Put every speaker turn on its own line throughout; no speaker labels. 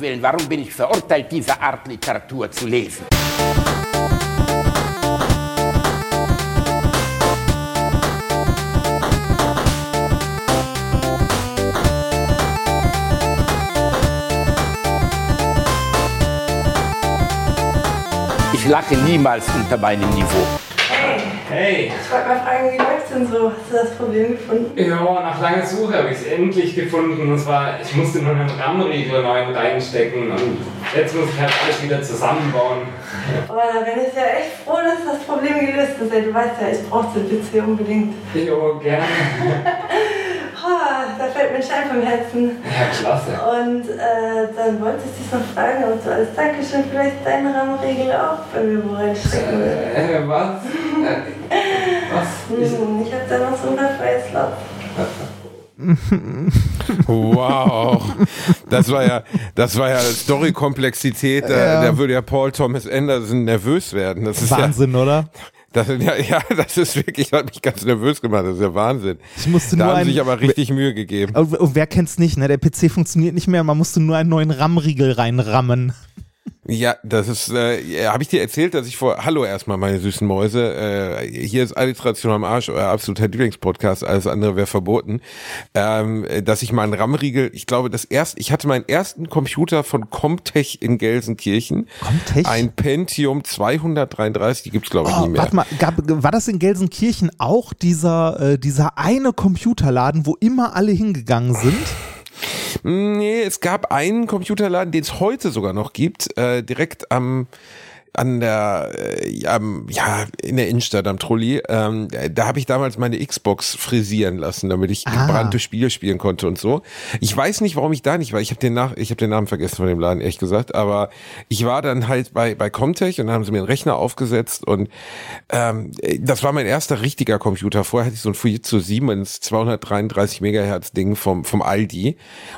Willen, warum bin ich verurteilt, diese Art Literatur zu lesen? Ich lache niemals unter meinem Niveau.
Hey,
Ich wollte mal fragen, wie denn so? Hast du das Problem gefunden?
ja, nach langer Suche habe ich es endlich gefunden. Und zwar, ich musste nur einen RAM-Riegel neu reinstecken und jetzt muss ich halt alles wieder zusammenbauen.
Oh, da bin ich ja echt froh, dass das Problem gelöst ist. Ey, Du weißt ja, ich brauche den PC unbedingt.
Jo, gerne.
Oh, da fällt mir ein Stein vom Herzen.
Ja, klasse.
Und äh, dann wollte ich dich noch fragen, ob du als Dankeschön vielleicht deinen Rahmenregel auch bei mir wo reinstecken willst.
Äh, was?
Hm, ich hab da noch so ein paar freie.
Wow. Das war ja, das war ja Story-Komplexität. Da,
Ja.
da würde ja Paul Thomas Anderson nervös werden. Das ist
Wahnsinn, oder?
Ja, das, ja, ja, das ist wirklich, hat mich ganz nervös gemacht. Das ist ja Wahnsinn.
Ich musste
Da
nur
haben
ein-
sich aber richtig Mühe gegeben.
Und und wer kennt's nicht, ne? Der PC funktioniert nicht mehr, man musste nur einen neuen RAM-Riegel reinrammen.
Ja, das ist, äh, ja, habe ich dir erzählt, dass ich vor, hallo erstmal meine süßen Mäuse, äh, hier ist Alliteration am Arsch, euer absoluter Lieblingspodcast, alles andere wäre verboten, ähm, äh, dass ich meinen RAM-Riegel, ich glaube, das erste, ich hatte meinen ersten Computer von Comtech in Gelsenkirchen,
Comtech?
ein Pentium 233, die gibt's glaube ich
Oh,
nie mehr.
warte mal, gab, war das in Gelsenkirchen auch dieser, äh, dieser eine Computerladen, wo immer alle hingegangen sind?
Nee, es gab einen Computerladen, den es heute sogar noch gibt, äh, direkt am an der äh, am, ja in der Innenstadt am Trolli. Ähm, da habe ich damals meine Xbox frisieren lassen, damit ich
Ah.
gebrannte Spiele spielen konnte und so. Ich weiß nicht, warum ich da nicht war. Ich habe den nach ich habe den Namen vergessen von dem Laden ehrlich gesagt, aber ich war dann halt bei bei Comtech und dann haben sie mir einen Rechner aufgesetzt und ähm, das war mein erster richtiger Computer. Vorher hatte ich so ein Fujitsu Siemens 233 Megahertz Ding vom vom Aldi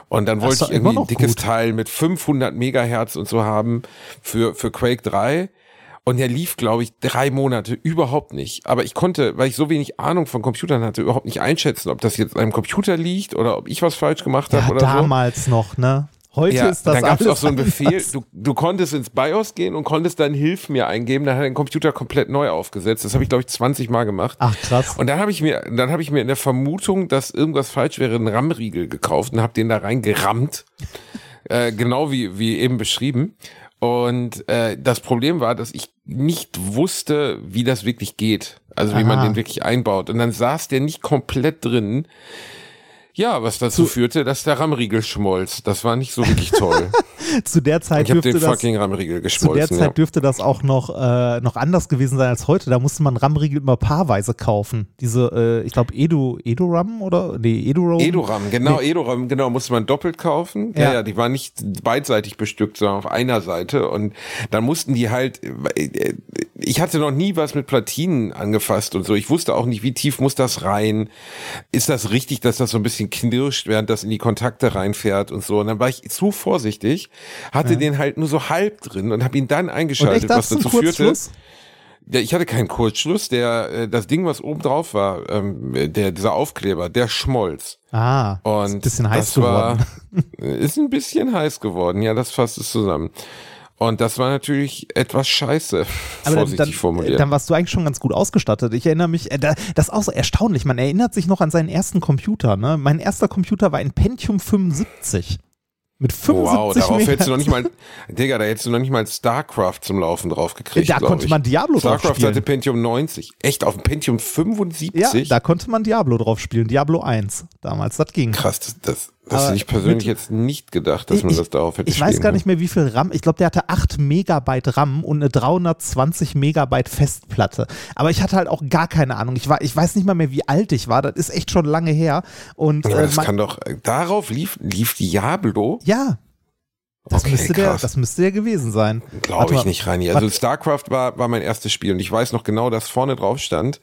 und dann wollte ich irgendwie ein dickes
gut.
Teil mit 500 Megahertz und so haben für für Quake 3 und der lief, glaube ich, drei Monate überhaupt nicht. Aber ich konnte, weil ich so wenig Ahnung von Computern hatte, überhaupt nicht einschätzen, ob das jetzt an einem Computer liegt oder ob ich was falsch gemacht habe
Ja,
oder so.
damals noch, ne? Heute
Ja,
ist das
dann gab es auch so einen Befehl, du, du konntest ins BIOS gehen und konntest dann Hilf mir eingeben, dann hat er den Computer komplett neu aufgesetzt. Das habe ich, glaube ich, 20 Mal gemacht.
Ach krass.
Und dann habe ich mir, dann habe ich mir in der Vermutung, dass irgendwas falsch wäre, einen RAM-Riegel gekauft und habe den da reingerammt. äh, genau wie, wie eben beschrieben. Und äh, das Problem war, dass ich nicht wusste, wie das wirklich geht. Also wie man
Aha.
den wirklich einbaut. Und dann saß der nicht komplett drin. Ja, was dazu führte, dass der RAM-Riegel schmolz. Das war nicht so wirklich toll.
zu der Zeit
ich
dürfte
den
das
fucking RAM-Riegel
zu der
geschmolzen.
Zeit
Ja.
dürfte das auch noch, äh, noch anders gewesen sein als heute. Da musste man RAM-Riegel immer paarweise kaufen. Diese, äh, ich glaube, Edu, Edu-RAM oder? Nee, Edu-Rom.
Edoram, genau, Edoram, genau, musste man doppelt kaufen. Ja,
Ja.
ja, die waren nicht beidseitig bestückt, sondern auf einer Seite. Und dann mussten die halt, äh, ich hatte noch nie was mit Platinen angefasst und so. Ich wusste auch nicht, wie tief muss das rein? Ist das richtig, dass das so ein bisschen knirscht, während das in die Kontakte reinfährt und so? Und dann war ich zu vorsichtig, hatte den halt nur so halb drin und habe ihn dann eingeschaltet,
echt,
was dazu führte. Ja, ich hatte keinen Kurzschluss. Der, äh, das Ding, was oben drauf war, ähm, der, dieser Aufkleber, der schmolz.
Ah,
Und
ist ein bisschen heiß
war-
geworden.
Ist ein bisschen heiß geworden, ja, das fasst es zusammen. Und das war natürlich etwas scheiße,
Aber dann,
vorsichtig
dann,
formuliert.
dann warst du eigentlich schon ganz gut ausgestattet. Ich erinnere mich, äh, da- das ist auch so erstaunlich. Man erinnert sich noch an seinen ersten Computer. Ne? Mein erster Computer war ein Pentium 75. Mit 75
wow, darauf
Megahertz.
hättest du noch nicht mal, Digga, da hättest du noch nicht mal StarCraft zum Laufen drauf gekriegt.
Da konnte
ich.
man Diablo drauf
StarCraft
spielen.
hatte Pentium 90. Echt, auf dem Pentium 75?
Ja, da konnte man Diablo drauf spielen. Diablo 1 damals, das ging.
Krass, das, das, das hätte ich persönlich
mit-
jetzt nicht gedacht, dass man
Ich-
das darauf hätte
Ich weiß gar nicht mehr, wie viel RAM. Ich glaube, der hatte 8 Megabyte RAM und eine 320 Megabyte Festplatte. Aber ich hatte halt auch gar keine Ahnung. Ich, war, ich weiß nicht mal mehr, wie alt ich war. Das ist echt schon lange her. Und
können.
äh,
Das
man,
kann doch, äh, darauf lief, lief Diablo?
ja, das,
Okay,
müsste der, das müsste der gewesen sein.
Glaube ich nicht, Rani. Also StarCraft war, war mein erstes Spiel und ich weiß noch genau, dass vorne drauf stand,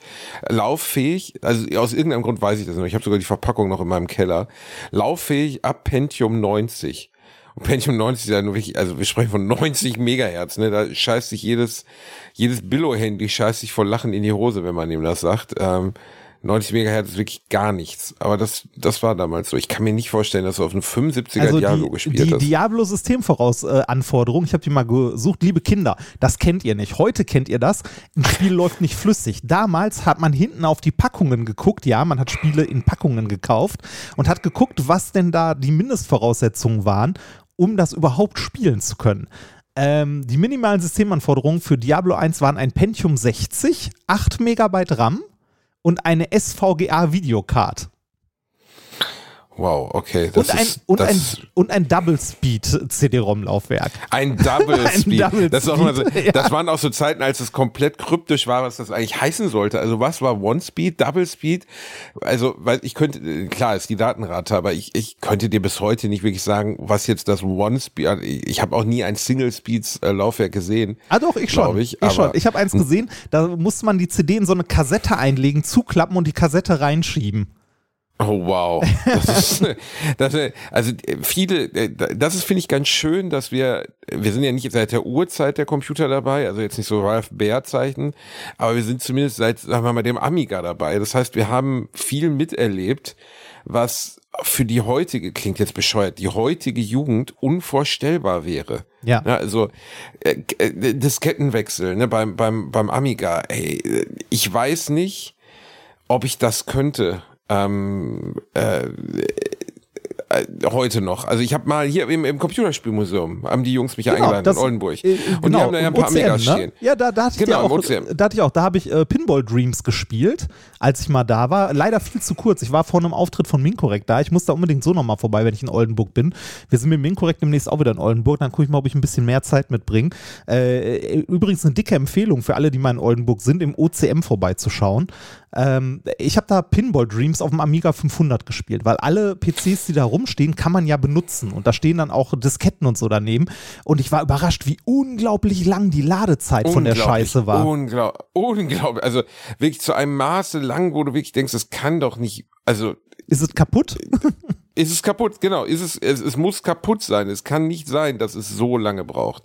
lauffähig, also aus irgendeinem Grund weiß ich das noch, ich habe sogar die Verpackung noch in meinem Keller, lauffähig ab Pentium 90. Und Pentium 90 ist ja nur wirklich, also wir sprechen von 90 Megahertz, ne? Da scheißt sich jedes, jedes Billo-Handy scheißt sich vor Lachen in die Hose, wenn man ihm das sagt. Ähm, 90 Megahertz ist wirklich gar nichts. Aber das, das war damals so. Ich kann mir nicht vorstellen, dass du auf einem 75er
Also
Diablo
die,
gespielt
die
hast.
Diablo-Systemvorausanforderung, ich habe die mal gesucht, liebe Kinder, das kennt ihr nicht. Heute kennt ihr das. Ein Spiel läuft nicht flüssig. Damals hat man hinten auf die Packungen geguckt, ja, man hat Spiele in Packungen gekauft und hat geguckt, was denn da die Mindestvoraussetzungen waren, um das überhaupt spielen zu können. Ähm, die minimalen Systemanforderungen für Diablo 1 waren ein Pentium 60, 8 Megabyte RAM und eine SVGA-Videocard.
Wow, okay. Das
Und ein,
ist,
und,
das
ein, und ein Double-Speed-CD-ROM-Laufwerk.
ein Double
Ein
Speed.
Double
das, ist auch immer so,
Speed, ja.
das waren auch so Zeiten, als es komplett kryptisch war, was das eigentlich heißen sollte. Also was war One Speed, Double Speed? Also, weil ich könnte, klar, ist die Datenrate, aber ich, ich könnte dir bis heute nicht wirklich sagen, was jetzt das One Speed, ich habe auch nie ein Single Speeds äh, Laufwerk gesehen.
Ah doch, ich schon.
Ich,
ich schon. Ich habe eins gesehen, da musste man die CD in so eine Kassette einlegen, zuklappen und die Kassette reinschieben.
Oh wow, das ist, das, also viele, äh, das ist finde ich ganz schön, dass wir, wir sind ja nicht seit der Urzeit der Computer dabei, also jetzt nicht so Ralph Baer Zeichen, aber wir sind zumindest seit, sagen wir mal, dem Amiga dabei. Das heißt, wir haben viel miterlebt, was für die heutige, klingt jetzt bescheuert, die heutige Jugend unvorstellbar wäre.
Ja.
Ja, also äh, äh, Diskettenwechsel ne, beim, beim, beim Amiga. Ey, ich weiß nicht, ob ich das könnte. Ähm, äh, äh, heute noch. Also ich habe mal hier im, im Computerspielmuseum, haben die Jungs mich eingeladen
das-
in Oldenburg.
äh,
und
genau,
die haben da ja ein paar
OCM,
Amigas
ne?
stehen.
Ja, da, da hatte ich
Genau, im
auch, da hatte ich auch, da habe ich äh, Pinball Dreams gespielt, als ich mal da war. Leider viel zu kurz. Ich war vor einem Auftritt von Minkorrekt da. Ich muss da unbedingt so nochmal vorbei, wenn ich in Oldenburg bin. Wir sind mit Minkorrekt demnächst auch wieder in Oldenburg. Dann gucke ich mal, ob ich ein bisschen mehr Zeit mitbringe. Äh, übrigens eine dicke Empfehlung für alle, die mal in Oldenburg sind, im OCM vorbeizuschauen. Ähm, ich habe da Pinball Dreams auf dem Amiga 500 gespielt, weil alle PCs, die da rumstehen, kann man ja benutzen. Und da stehen dann auch Disketten und so daneben. Und ich war überrascht, wie unglaublich lang die Ladezeit von der Scheiße war.
Unglaublich, unglaublich. Also wirklich zu einem Maße lang, wo du wirklich denkst, es kann doch nicht, also
Ist es kaputt?
ist es kaputt, genau, ist es, es, es muss kaputt sein. Es kann nicht sein, dass es so lange braucht.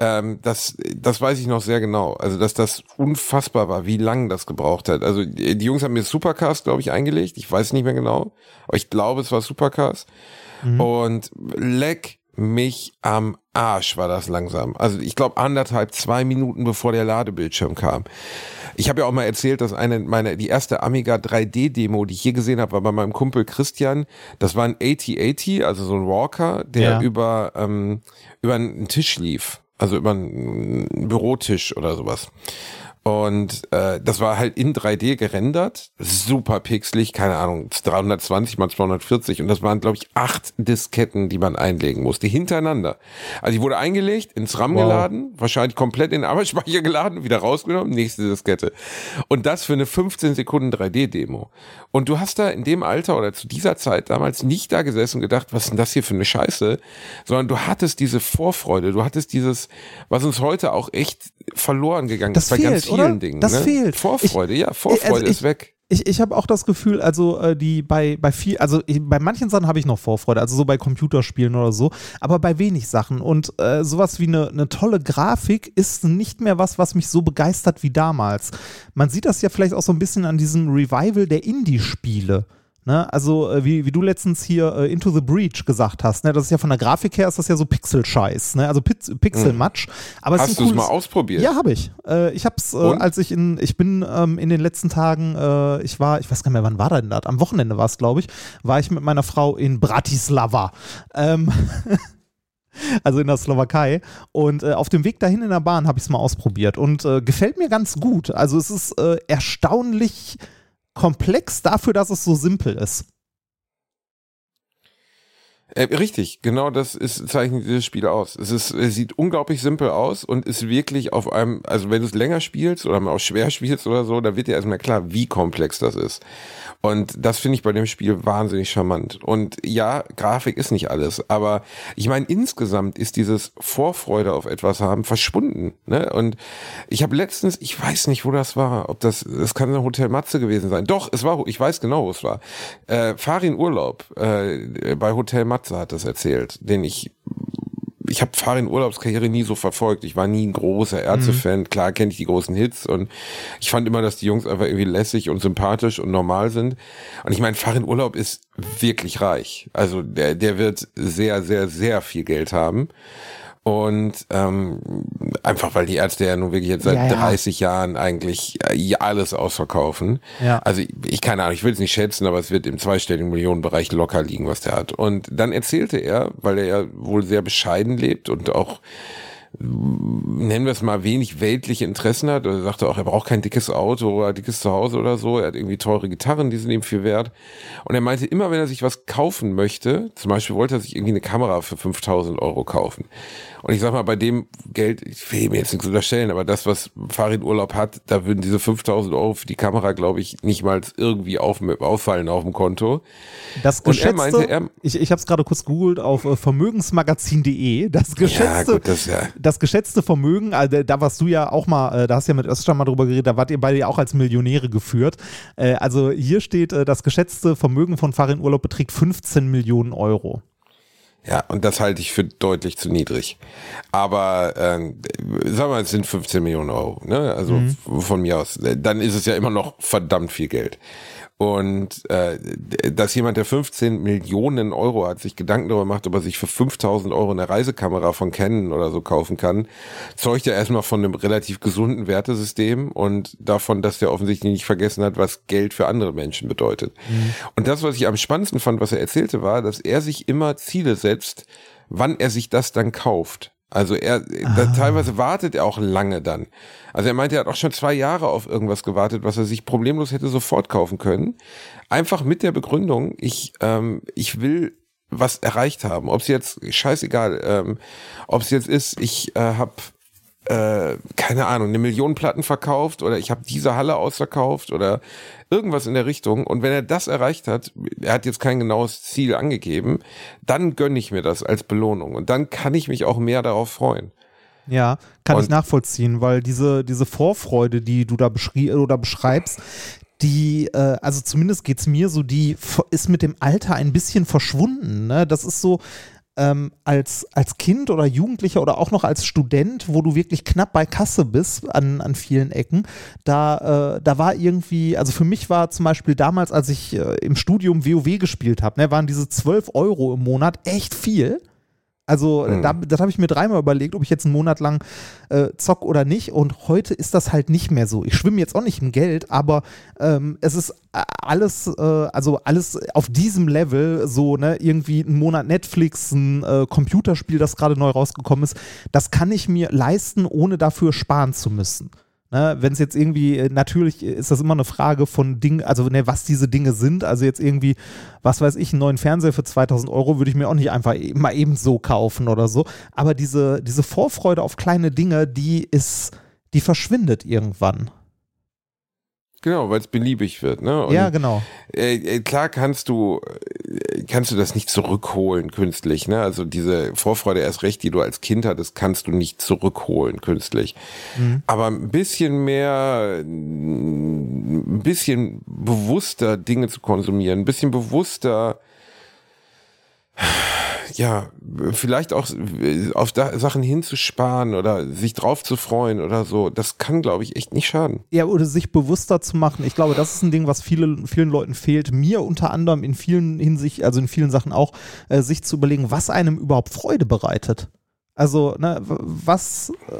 Ähm, das, das weiß ich noch sehr genau. Also, dass das unfassbar war, wie lange das gebraucht hat. Also, die Jungs haben mir Supercast, glaube ich, eingelegt. Ich weiß nicht mehr genau. Aber ich glaube, es war Supercast. Und leck mich am Arsch war das langsam. Also ich glaube anderthalb, zwei Minuten bevor der Ladebildschirm kam. Ich habe ja auch mal erzählt, dass eine meine die erste Amiga 3D Demo, die ich hier gesehen habe, war bei meinem Kumpel Christian. Das war ein 8080, also so ein Walker, der
Ja.
über ähm, über einen Tisch lief, also über einen Bürotisch oder sowas. Und äh, das war halt in 3D gerendert, super pixelig, keine Ahnung, 320 mal 240 und das waren, glaube ich, acht Disketten, die man einlegen musste, hintereinander. Also die wurde eingelegt, ins RAM
Wow.
geladen, wahrscheinlich komplett in den Arbeitsspeicher geladen, wieder rausgenommen, nächste Diskette. Und das für eine 15 Sekunden 3D-Demo. Und du hast da in dem Alter oder zu dieser Zeit damals nicht da gesessen und gedacht, was ist denn das hier für eine Scheiße, sondern du hattest diese Vorfreude, du hattest dieses, was uns heute auch echt verloren gegangen
Das
ist
fehlt,
ganz vielen
oder?
Dingen.
Das
ne?
fehlt.
Vorfreude,
Ich-
ja, Vorfreude
also ich-
ist weg.
Ich, ich habe auch das Gefühl, also äh, die bei, bei viel, also bei manchen Sachen habe ich noch Vorfreude, also so bei Computerspielen oder so, aber bei wenig Sachen. Und äh, sowas wie eine, eine tolle Grafik ist nicht mehr was, was mich so begeistert wie damals. Man sieht das ja vielleicht auch so ein bisschen an diesem Revival der Indie-Spiele. Ne, also äh, wie, wie du letztens hier äh, Into the Breach gesagt hast, ne, das ist ja von der Grafik her ist das ja so Pixel-Scheiß, ne, also Piz Pixel-Matsch. Aber es ist
Hast du es mal ausprobiert?
ja, habe ich. Äh, ich habe es, äh, als ich in, ich bin ähm, in den letzten Tagen, äh, ich war, ich weiß gar nicht mehr, wann war denn das? Am Wochenende war es, glaube ich, war ich mit meiner Frau in Bratislava. Ähm, also in der Slowakei. Und äh, auf dem Weg dahin in der Bahn habe ich es mal ausprobiert und äh, gefällt mir ganz gut. Also es ist äh, erstaunlich komplex dafür, dass es so simpel ist.
Äh, richtig, genau das ist, zeichnet dieses Spiel aus. Es ist, es sieht unglaublich simpel aus und ist wirklich auf einem, also wenn du es länger spielst oder mal auch schwer spielst oder so, da wird dir erstmal klar, wie komplex das ist. Und das finde ich bei dem Spiel wahnsinnig charmant. Und ja, Grafik ist nicht alles, aber ich meine, insgesamt ist dieses Vorfreude auf etwas haben verschwunden. Ne? Und ich habe letztens, ich weiß nicht, wo das war, ob das, das kann ein Hotel Matze gewesen sein. Doch, es war, ich weiß genau, wo es war. Äh, Farin Urlaub äh, bei Hotel Matze hat das erzählt, den ich ich habe Farin Urlaubskarriere nie so verfolgt. Ich war nie ein großer Ärzte-Fan. Mhm. Klar kenne ich die großen Hits und ich fand immer, dass die Jungs einfach irgendwie lässig und sympathisch und normal sind. Und ich meine, Farin Urlaub ist wirklich reich. Also der, der wird sehr, sehr, sehr viel Geld haben. Und ähm, einfach weil die Ärzte ja nun wirklich jetzt seit ja, ja. 30 Jahren eigentlich äh, alles ausverkaufen. Ja. Also ich, ich keine Ahnung, ich will es nicht schätzen, aber es wird im zweistelligen Millionenbereich locker liegen, was der hat. Und dann erzählte er, weil er ja wohl sehr bescheiden lebt und auch nennen wir es mal, wenig weltliche Interessen hat. Er sagte auch, er braucht kein dickes Auto oder dickes Zuhause oder so. Er hat irgendwie teure Gitarren, die sind ihm viel wert. Und er meinte, immer wenn er sich was kaufen möchte, zum Beispiel wollte er sich irgendwie eine Kamera für 5000 Euro kaufen. Und ich sag mal, bei dem Geld, ich will mir jetzt nichts unterstellen, aber das, was Farid Urlaub hat, da würden diese 5000 Euro für die Kamera, glaube ich, nicht mal irgendwie auf, auffallen auf dem Konto.
Das geschätzte, Und er meinte, er, ich, ich habe es gerade kurz gegoogelt auf äh, vermögensmagazin.de, das geschätzte, ja, gut, das, ja. das geschätzte Vermögen, also da warst du ja auch mal, äh, da hast du ja mit Öster mal drüber geredet, da wart ihr beide ja auch als Millionäre geführt. Äh, also hier steht, das geschätzte Vermögen von Farin Urlaub beträgt 15 Millionen Euro.
Ja, und das halte ich für deutlich zu niedrig. Aber äh, sagen wir mal, es sind 15 Millionen Euro, ne? Also mhm. von mir aus. Dann ist es ja immer noch verdammt viel Geld. Und äh, dass jemand, der 15 Millionen Euro hat, sich Gedanken darüber macht, ob er sich für 5000 Euro eine Reisekamera von Canon oder so kaufen kann, zeugt ja erstmal von einem relativ gesunden Wertesystem und davon, dass der offensichtlich nicht vergessen hat, was Geld für andere Menschen bedeutet. Mhm. Und das, was ich am spannendsten fand, was er erzählte, war, dass er sich immer Ziele setzt, wann er sich das dann kauft. Also er, ah. teilweise wartet er auch lange dann. Also er meinte, er hat auch schon zwei Jahre auf irgendwas gewartet, was er sich problemlos hätte sofort kaufen können. Einfach mit der Begründung, ich, ähm, ich will was erreicht haben. Ob es jetzt, scheißegal, ähm, ob es jetzt ist, ich äh, habe äh, keine Ahnung, eine Million Platten verkauft oder ich habe diese Halle ausverkauft oder irgendwas in der Richtung. Und wenn er das erreicht hat, er hat jetzt kein genaues Ziel angegeben, dann gönne ich mir das als Belohnung und dann kann ich mich auch mehr darauf freuen.
Ja, kann und ich nachvollziehen, weil diese, diese Vorfreude, die du da beschrie oder beschreibst, die, äh, also zumindest geht es mir so, die ist mit dem Alter ein bisschen verschwunden. Ne? Das ist so, ähm, als, als Kind oder Jugendlicher oder auch noch als Student, wo du wirklich knapp bei Kasse bist an, an vielen Ecken, da, äh, da war irgendwie, also für mich war zum Beispiel damals, als ich äh, im Studium WoW gespielt habe, ne, waren diese 12 Euro im Monat echt viel. Also mhm. da, das habe ich mir dreimal überlegt, ob ich jetzt einen Monat lang äh, zock oder nicht. Und heute ist das halt nicht mehr so. Ich schwimme jetzt auch nicht im Geld, aber ähm, es ist äh, alles, äh, also alles auf diesem Level, so ne, irgendwie einen Monat Netflix, ein äh, Computerspiel, das gerade neu rausgekommen ist, das kann ich mir leisten, ohne dafür sparen zu müssen. Ne, Wenn es jetzt irgendwie, äh, natürlich ist das immer eine Frage von Dingen, also ne, was diese Dinge sind. Also jetzt irgendwie, was weiß ich, einen neuen Fernseher für 2000 Euro würde ich mir auch nicht einfach e-, mal eben so kaufen oder so. Aber diese, diese Vorfreude auf kleine Dinge, die ist, die verschwindet irgendwann.
Genau, weil es beliebig wird. Ne?
Und, ja, genau.
Äh, äh, klar kannst du, äh, kannst du das nicht zurückholen künstlich. Ne? Also diese Vorfreude erst recht, die du als Kind hattest, kannst du nicht zurückholen künstlich. Mhm. Aber ein bisschen mehr, ein bisschen bewusster Dinge zu konsumieren, ein bisschen bewusster ja, vielleicht auch auf da Sachen hinzusparen oder sich drauf zu freuen oder so, das kann, glaube ich, echt nicht schaden.
Ja, oder sich bewusster zu machen. Ich glaube, das ist ein Ding, was viele, vielen Leuten fehlt. Mir unter anderem in vielen Hinsicht, also in vielen Sachen auch, äh, sich zu überlegen, was einem überhaupt Freude bereitet. Also, ne, was, äh,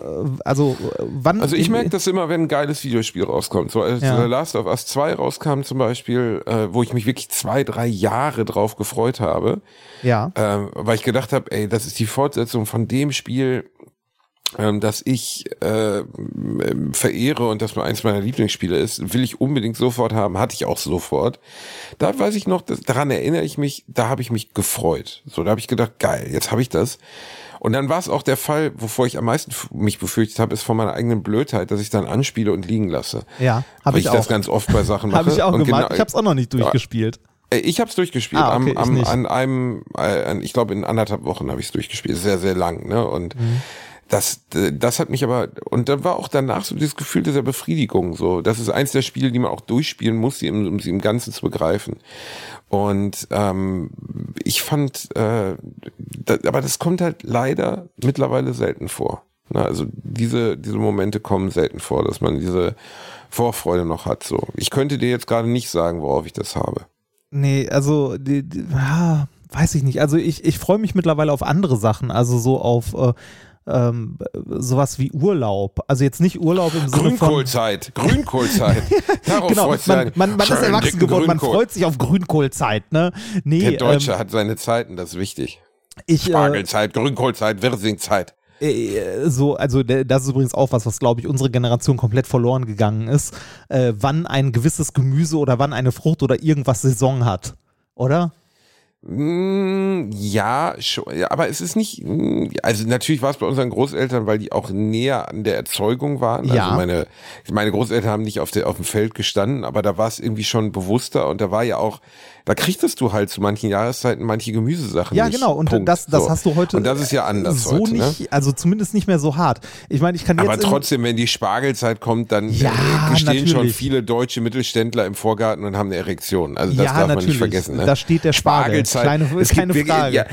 also, wann.
Also, ich merke das immer, wenn ein geiles Videospiel rauskommt. So, als ja. The Last of Us 2 rauskam zum Beispiel, äh, wo ich mich wirklich zwei, drei Jahre drauf gefreut habe.
Ja.
Äh, weil ich gedacht habe, ey, das ist die Fortsetzung von dem Spiel, ähm, das ich äh, verehre und das eins meiner Lieblingsspiele ist, will ich unbedingt sofort haben, hatte ich auch sofort. Da weiß ich noch, das, daran erinnere ich mich, da habe ich mich gefreut. So, da habe ich gedacht, geil, jetzt habe ich das. Und dann war es auch der Fall, wovor ich am meisten mich befürchtet habe, ist von meiner eigenen Blödheit, dass ich dann anspiele und liegen lasse.
Ja, habe ich,
ich
auch.
das ganz oft bei Sachen mache.
habe ich auch und gemacht. Genau, ich habe es auch noch nicht durchgespielt.
Äh, ich habe es durchgespielt. Ah, okay, am, am, an einem, äh, ich glaube in anderthalb Wochen habe ich es durchgespielt. Sehr, sehr lang. Ne? Und mhm. Das, das hat mich aber, und dann war auch danach so dieses Gefühl dieser Befriedigung. So, das ist eins der Spiele, die man auch durchspielen muss, um sie im Ganzen zu begreifen. Und ähm, ich fand, äh, da, aber das kommt halt leider mittlerweile selten vor. Na, also diese, diese Momente kommen selten vor, dass man diese Vorfreude noch hat. So, ich könnte dir jetzt gerade nicht sagen, worauf ich das habe.
Nee, also, die, die, ja, weiß ich nicht. Also ich, ich freue mich mittlerweile auf andere Sachen, also so auf äh, ähm, sowas wie Urlaub. Also jetzt nicht Urlaub im Sinne von...
Grünkohlzeit, Grünkohlzeit. Darauf
genau,
freust du
man, man, man ist erwachsen geworden, man
Grünkohl.
freut sich auf Grünkohlzeit, ne? Nee,
Der Deutsche
ähm,
hat seine Zeiten, das ist wichtig.
ich, äh,
Spargelzeit, Grünkohlzeit, Wirsingzeit.
äh, so, also das ist übrigens auch was, was glaube ich unsere Generation komplett verloren gegangen ist, äh, wann ein gewisses Gemüse oder wann eine Frucht oder irgendwas Saison hat, oder?
Mm, Ja, schon, aber es ist nicht, mm, also natürlich war es bei unseren Großeltern, weil die auch näher an der Erzeugung waren.
Ja.
Also meine, meine Großeltern haben nicht auf, der, auf dem Feld gestanden, aber da war es irgendwie schon bewusster und da war ja auch, da kriegtest du halt zu manchen Jahreszeiten manche Gemüsesachen
Ja,
nicht.
genau. Und
Punkt.
das, das
So.
hast du heute
Und das ist ja anders
so
heute,
nicht,
ne?
also zumindest nicht mehr so hart. Ich meine, ich kann
Aber
jetzt
trotzdem, wenn die Spargelzeit kommt, dann
Ja,
äh, stehen schon
natürlich.
viele deutsche Mittelständler im Vorgarten und haben eine Erektion. Also das
Ja,
darf man
natürlich.
nicht vergessen. Ne?
Da steht der Spargel.
Spargelzeit.
Kleine-
es
keine
wirklich-
Frage.
Ja,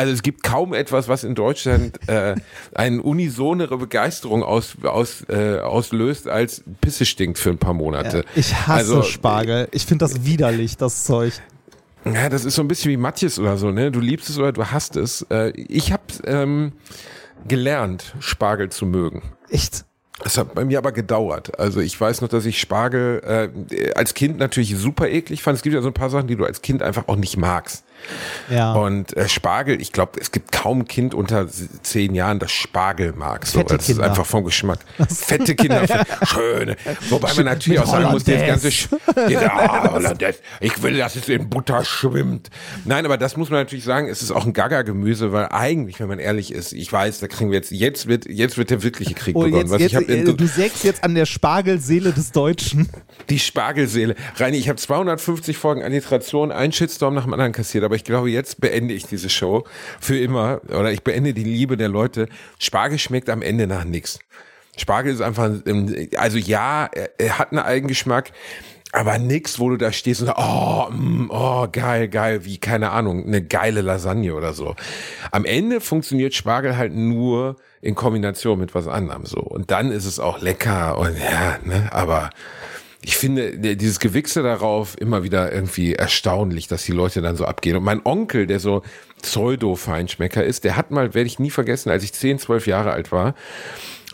also es gibt kaum etwas, was in Deutschland äh, eine unisonere Begeisterung aus, aus, äh, auslöst, als Pisse stinkt für ein paar Monate.
ich hasse
Also,
Spargel. Ich finde das widerlich, das Zeug.
Ja, das ist so ein bisschen wie Matjes oder so, ne? Du liebst es oder du hasst es. Äh, ich habe ähm, gelernt, Spargel zu mögen.
Echt?
Das hat bei mir aber gedauert. Also ich weiß noch, dass ich Spargel äh, als Kind natürlich super eklig fand. Es gibt ja so ein paar Sachen, die du als Kind einfach auch nicht magst.
Ja.
Und äh, Spargel, ich glaube, es gibt kaum ein Kind unter zehn Jahren, das Spargel mag. So,
Fette
das ist
Kinder.
einfach vom Geschmack. Fette Kinder, schöne. Wobei man natürlich auch sagen muss, das ganze. Sch- ja, Hollandaise. Ich will, dass es in Butter schwimmt. Nein, aber das muss man natürlich sagen, es ist auch ein Gaga-Gemüse, weil eigentlich, wenn man ehrlich ist, ich weiß, da kriegen wir jetzt, jetzt wird, jetzt wird der wirkliche Krieg
Oh,
begonnen.
jetzt,
Was
jetzt,
in,
äh, du sägst jetzt an der Spargelseele des Deutschen.
die Spargelseele. Reini, ich habe 250 Folgen Alliteration, einen Shitstorm nach dem anderen kassiert, aber ich glaube, jetzt beende ich diese Show für immer oder ich beende die Liebe der Leute. Spargel schmeckt am Ende nach nichts. Spargel ist einfach, ähm, also ja, er, hat einen Eigengeschmack, aber nix, wo du da stehst und oh, mm, oh, geil, geil, wie, keine Ahnung, eine geile Lasagne oder so. Am Ende funktioniert Spargel halt nur in Kombination mit was anderem so. Und dann ist es auch lecker und ja, ne, aber ich finde dieses Gewichse darauf immer wieder irgendwie erstaunlich, dass die Leute dann so abgehen. Und mein Onkel, der so Pseudo-Feinschmecker ist, der hat mal, werde ich nie vergessen, als ich 10, 12 Jahre alt war,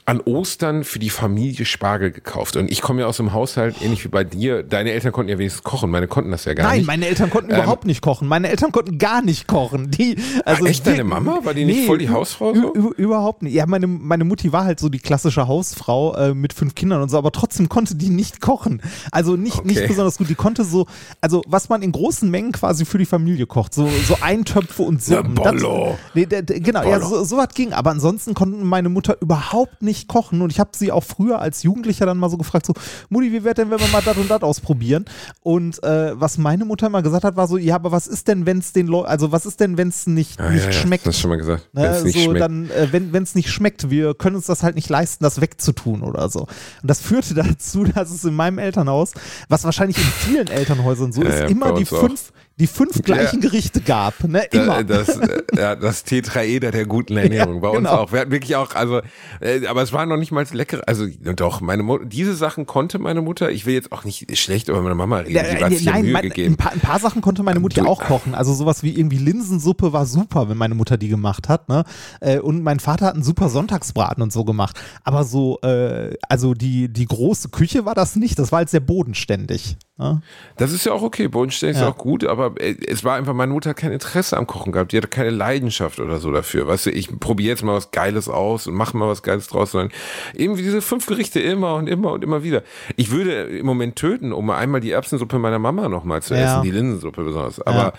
an Ostern für die Familie Spargel gekauft. Und ich komme ja aus einem Haushalt, ähnlich wie bei dir. Deine Eltern konnten ja wenigstens kochen, meine konnten das ja gar
Nein,
nicht.
meine Eltern konnten
Ähm,
überhaupt nicht kochen. Meine Eltern konnten gar nicht kochen. Die, also
Ah, echt, deine Mama? War die nicht voll die Hausfrau so?
Überhaupt nicht. Ja, meine, meine Mutti war halt so die klassische Hausfrau äh, mit fünf Kindern und so, aber trotzdem konnte die nicht kochen. Also nicht, nicht
Okay.
besonders gut. Die konnte so, also was man in großen Mengen quasi für die Familie kocht, so, so Eintöpfe und Suppen.
Na, Bollo.
Das, nee, genau, ja,
Bollo.
so, so was ging. Aber ansonsten konnte meine Mutter überhaupt nicht kochen und ich habe sie auch früher als Jugendlicher dann mal so gefragt, so, Mutti, wie wäre denn, wenn wir mal das und das ausprobieren? Und äh, was meine Mutter immer gesagt hat, war so, ja, aber was ist denn, wenn es den Leuten, also was ist denn, wenn es nicht,
Ah,
nicht
ja, ja,
schmeckt?
Das schon mal gesagt.
Ne,
Wenn's nicht
so
schmeckt.
dann, äh, wenn es nicht schmeckt, wir können uns das halt nicht leisten, das wegzutun oder so. Und das führte dazu, dass es in meinem Elternhaus, was wahrscheinlich in vielen Elternhäusern so
Ja,
ist, immer die fünf, die fünf gleichen Gerichte gab. Ne? Immer.
Da, das, äh, das Tetraeder der guten Ernährung. Bei uns
genau.
auch. Wir hatten wirklich auch, also, äh, aber es war noch nicht mal lecker. Also doch, meine Mutter, diese Sachen konnte meine Mutter. Ich will jetzt auch nicht schlecht über meine Mama reden.
Äh,
hat sich Mühe
mein, ein,
gegeben.
paar, ein paar Sachen konnte meine Mutti
Du-
auch kochen. Also sowas wie irgendwie Linsensuppe war super, wenn meine Mutter die gemacht hat. Ne? Äh, Und mein Vater hat einen super Sonntagsbraten und so gemacht. Aber so, äh, also die, die große Küche war das nicht. Das war halt sehr bodenständig. Ne?
Das ist ja auch okay. Bodenständig
Ja.
ist auch gut, aber äh, es war einfach, meine Mutter hat kein Interesse am Kochen gehabt. Die hatte keine Leidenschaft oder so dafür. Weißt du, ich probiere jetzt mal was Geiles aus und mache mal was Geiles draus, sondern eben diese fünf Gerichte immer und immer und immer wieder. Ich würde im Moment töten, um einmal die Erbsensuppe meiner Mama nochmal zu
Ja.
essen, die Linsensuppe besonders. Aber
Ja.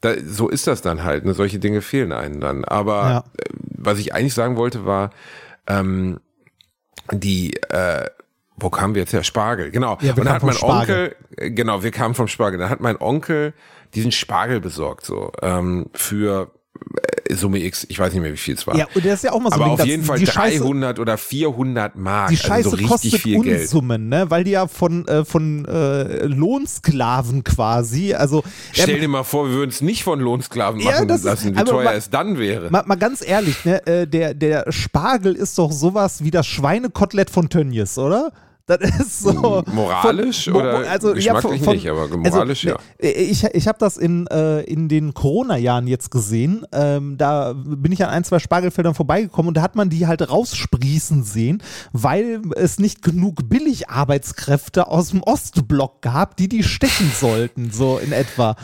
da, so ist das dann halt. Ne? Solche Dinge fehlen einem dann. Aber
Ja.
äh, was ich eigentlich sagen wollte, war, ähm, die, äh, wo kamen wir jetzt her? Spargel, genau.
Ja,
und dann
kamen
hat mein. Onkel, genau, wir kamen vom Spargel. Dann hat mein Onkel diesen Spargel besorgt, so, ähm, für, Summe X, ich weiß nicht mehr, wie viel es war.
Ja, und das ist ja auch mal so ein
aber auf jeden Fall
die Scheiße,
300 oder 400 Mark.
die Scheiße
also so richtig
kostet
viel Geld.
Unsummen, ne? Weil die ja von, äh, von äh, Lohnsklaven quasi, also
Stell
ja,
dir mal vor, wir würden es nicht von Lohnsklaven
Ja,
machen
ist-
lassen, wie
aber
teuer
ma-
es dann wäre.
mal, mal ganz ehrlich, ne? Äh, der, der Spargel ist doch sowas wie das Schweinekotelett von Tönnies, oder? Das ist so.
Moralisch
von-
oder
also, ja, von-
nicht, aber moralisch
also,
ja.
ne, Ich, ich habe das in, äh, in den Corona-Jahren jetzt gesehen. Ähm, da bin ich an ein, zwei Spargelfeldern vorbeigekommen und da hat man die halt raussprießen sehen, weil es nicht genug Billigarbeitskräfte aus dem Ostblock gab, die die stechen sollten, so in etwa.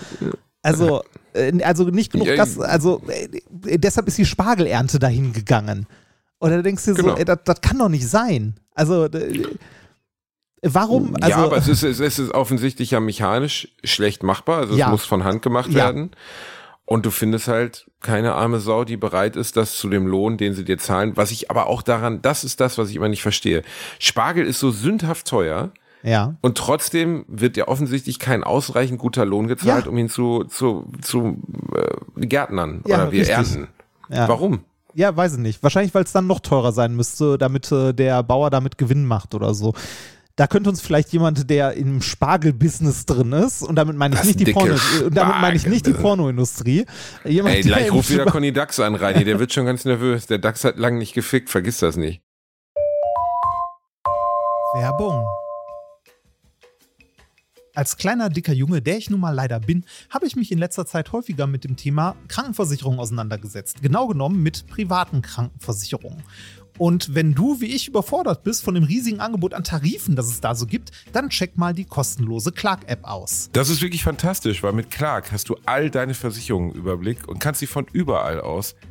Also, äh, also nicht genug Gas, also äh, deshalb ist die Spargelernte dahin gegangen. Oder denkst du dir
Genau.
so, ey, das, das kann doch nicht sein. Also, warum? Also,
ja, aber es ist, es ist offensichtlich ja mechanisch schlecht machbar. Also
Ja.
es muss von Hand gemacht
Ja.
werden. Und du findest halt keine arme Sau, die bereit ist, das zu dem Lohn, den sie dir zahlen. Was ich aber auch daran, das ist das, was ich immer nicht verstehe. Spargel ist so sündhaft teuer.
ja.
Und trotzdem wird ja offensichtlich kein ausreichend guter Lohn gezahlt,
Ja.
um ihn zu, zu, zu äh, Gärtnern
Ja,
oder wir
richtig.
ernten.
Ja.
Warum?
Ja, weiß ich nicht. Wahrscheinlich, weil es dann noch teurer sein müsste, damit äh, der Bauer damit Gewinn macht oder so. Da könnte uns vielleicht jemand, der im Spargelbusiness drin ist, und damit meine ich
Das
nicht die Porno, äh, und damit meine ich nicht die. Pornoindustrie. Jemand,
Ey,
der
gleich
im
ruf wieder Conny Dax an, Reini. Der wird schon ganz nervös. Der Dax hat lange nicht gefickt. Vergiss das nicht.
Werbung. Als kleiner, dicker Junge, der ich nun mal leider bin, habe ich mich in letzter Zeit häufiger mit dem Thema Krankenversicherung auseinandergesetzt. Genau genommen mit privaten Krankenversicherungen. Und wenn du wie ich überfordert bist von dem riesigen Angebot an Tarifen, das es da so gibt, dann check mal die kostenlose Clark-App aus.
Das ist wirklich fantastisch, weil mit Clark hast du all deine Versicherungen im Überblick und kannst sie von überall aus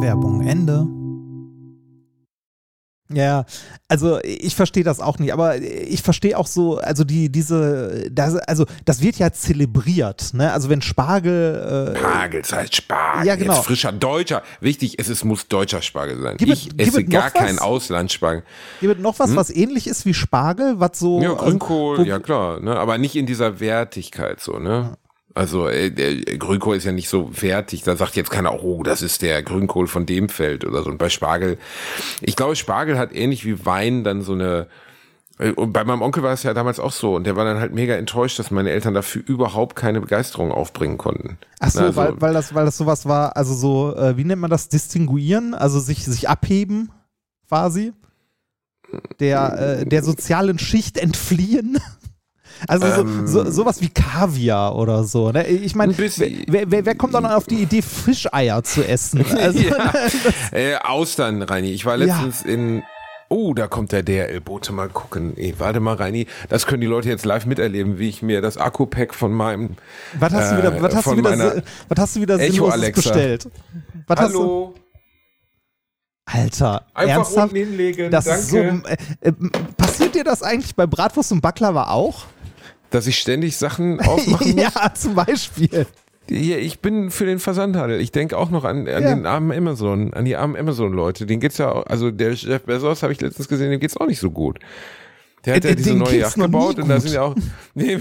Werbung Ende. Ja, also ich verstehe das auch nicht, aber ich verstehe auch so, also die, diese, das, also das wird ja zelebriert, ne? Also wenn Spargel. Äh,
Spargel, das heißt Spargel.
Ja, genau.
Jetzt frischer deutscher. Wichtig, es ist, muss deutscher Spargel sein.
Gib es-
ich
gib
esse
es noch
gar
was?
keinen Auslandsspargel.
hier wird noch was, was ähnlich ist wie Spargel, was so.
Hm? Ja,
also,
Grünkohl,
wo-
ja klar, ne? aber nicht in dieser Wertigkeit so, ne? Also äh, der Grünkohl ist ja nicht so wertig, da sagt jetzt keiner, oh, das ist der Grünkohl von dem Feld oder so. Und bei Spargel, ich glaube, Spargel hat ähnlich wie Wein dann so eine äh, und bei meinem Onkel war es ja damals auch so und der war dann halt mega enttäuscht, dass meine Eltern dafür überhaupt keine Begeisterung aufbringen konnten.
Ach so,
also-
weil, weil, das, weil das sowas war, also so, äh, wie nennt man das, distinguieren, also sich, sich abheben quasi, der, äh, der sozialen Schicht entfliehen. Also so,
Ähm.
so, sowas wie Kaviar oder so. Ne? Ich meine, wer, wer, wer kommt dann auf die Idee, Fischeier zu essen? Also,
ja. äh, Austern, Reini. Ich war letztens in. Oh, da kommt der DRL-Bote. Mal gucken. Ey, warte mal, Reini. Das können die Leute jetzt live miterleben, wie ich mir das Akku-Pack von meinem.
was hast du wieder,
äh,
was hast du wieder, was hast du wieder
Echo Alexa.
bestellt? Was Hast du,
Hallo.
Alter,
Einfach
ernsthaft?
unten hinlegen.
Das ist so,
danke.
äh, äh, passiert dir das eigentlich bei Bratwurst und Baklava auch?
Dass ich ständig Sachen aufmachen muss.
ja, zum Beispiel.
Hier, ich bin für den Versandhandel. Ich denke auch noch an, an
Ja.
den armen Amazon, an die armen Amazon-Leute. Den geht's ja auch, also der Jeff Bezos habe ich letztens gesehen, dem geht's auch nicht so gut. Der hat
Äh,
ja diese
dem
neue Yacht gebaut und da sind ja auch, nee,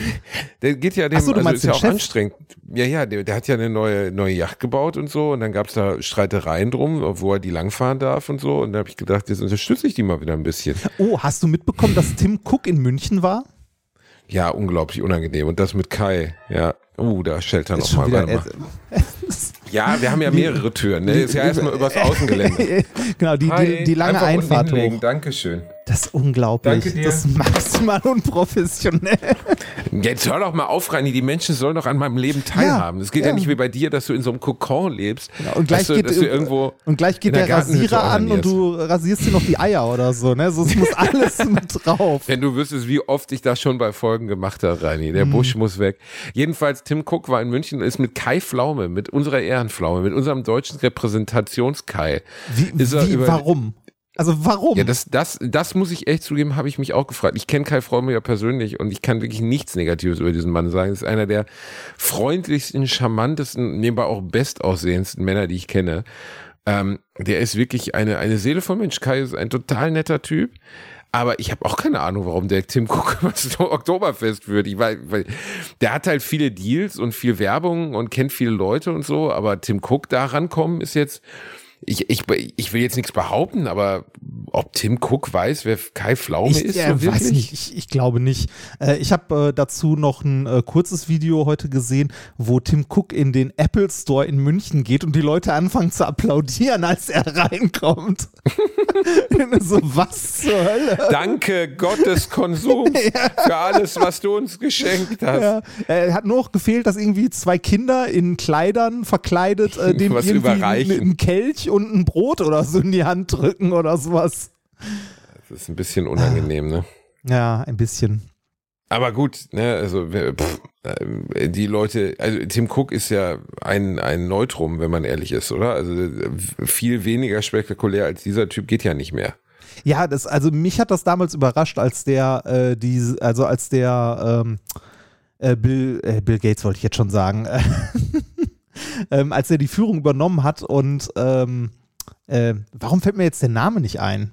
der geht ja dem,
so,
also ist ja auch
Chef?
anstrengend. Ja, ja, der, der hat ja eine neue, neue Yacht gebaut und so und dann gab's da Streitereien drum, wo er die langfahren darf und so und da habe ich gedacht, jetzt unterstütze ich die mal wieder ein bisschen.
Oh, hast du mitbekommen, dass Tim Cook in München war?
Ja, unglaublich unangenehm und das mit Kai, ja. Uh, da schellt er
Ist
noch
schon
mal.
wieder,
Warte mal. Ja, wir haben ja mehrere Türen. Ne? Ist ja erstmal übers Außengelände.
genau, die, die, die lange
Einfach
Einfahrt hoch.
Dankeschön.
Das ist unglaublich.
Danke dir.
Das ist maximal unprofessionell.
Jetzt hör doch mal auf, Reini. Die Menschen sollen doch an meinem Leben teilhaben. Es geht ja.
ja.
nicht wie bei dir, dass du in so einem Kokon lebst.
Und gleich,
du,
geht,
irgendwo
und gleich geht
der
der Rasierer an und du rasierst dir noch die Eier oder so. Ne? So, es muss alles mit drauf.
Wenn du wüsstest, wie oft ich das schon bei Folgen gemacht habe, Reini. Der
Mhm.
Busch muss weg. Jedenfalls, Tim Cook war in München und ist mit Kai Pflaume, mit unserer Ehrenpflaume, mit unserem deutschen Repräsentationskai.
Wie,
Ist
wie warum? Also warum?
Ja, das, das, das muss ich echt zugeben, habe ich mich auch gefragt. Ich kenne Kai Pflaume ja persönlich und ich kann wirklich nichts Negatives über diesen Mann sagen. Das ist einer der freundlichsten, charmantesten, nebenbei auch bestaussehendsten Männer, die ich kenne. Ähm, der ist wirklich eine, eine Seele von Mensch. Kai ist ein total netter Typ. Aber ich habe auch keine Ahnung, warum der Tim Cook was Oktoberfest führt. Ich weiß, weil der hat halt viele Deals und viel Werbung und kennt viele Leute und so. Aber Tim Cook da rankommen ist jetzt, ich, ich, ich will jetzt nichts behaupten, aber ob Tim Cook weiß, wer Kai Pflaume
Ich
ist,
äh,
so
weiß nicht, ich, ich glaube nicht. Äh, ich habe äh, dazu noch ein äh, kurzes Video heute gesehen, wo Tim Cook in den Apple Store in München geht und die Leute anfangen zu applaudieren, als er reinkommt. so, was zur Hölle?
Danke Gottes Konsum für alles, was du uns geschenkt hast.
Ja, äh, hat nur noch gefehlt, dass irgendwie zwei Kinder in Kleidern verkleidet äh, dem
Was
irgendwie
überreichen.
einen Kelch und ein Brot oder so in die Hand drücken oder sowas.
Das ist ein bisschen unangenehm, ne?
Ja, ein bisschen.
Aber gut, ne, also pff, äh, die Leute, also Tim Cook ist ja ein, ein Neutrum, wenn man ehrlich ist, oder? Also viel weniger spektakulär als dieser Typ geht ja nicht mehr.
Ja, das, also mich hat das damals überrascht, als der, äh, die, also als der ähm, äh, Bill, äh, Bill Gates wollte ich jetzt schon sagen, ähm, als er die Führung übernommen hat und ähm, äh, warum fällt mir jetzt der Name nicht ein?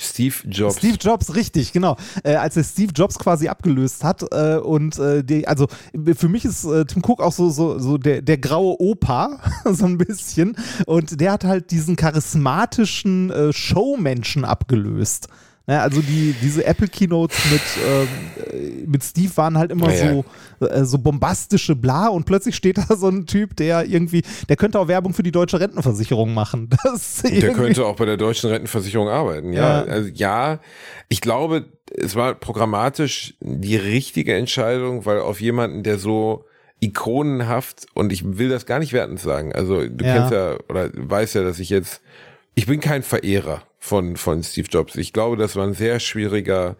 Steve Jobs.
Steve Jobs, richtig, genau. Äh, als er Steve Jobs quasi abgelöst hat äh, und äh, die, also für mich ist äh, Tim Cook auch so, so, so der, der graue Opa, so ein bisschen. Und der hat halt diesen charismatischen äh, Showmenschen abgelöst. Ne, also die, diese Apple Keynotes mit, ähm, äh, mit Steve waren halt immer
Ja,
so, äh, so bombastische Bla und plötzlich steht da so ein Typ, der irgendwie, der könnte auch Werbung für die deutsche Rentenversicherung machen. Das
Der könnte auch bei der deutschen Rentenversicherung arbeiten. Ja,
Ja.
also ja, ich glaube, es war programmatisch die richtige Entscheidung, weil auf jemanden, der so ikonenhaft und ich will das gar nicht wertend sagen. Also du
Ja.
kennst ja oder weißt ja, dass ich jetzt ich bin kein Verehrer von von Steve Jobs. Ich glaube, das war ein sehr schwieriger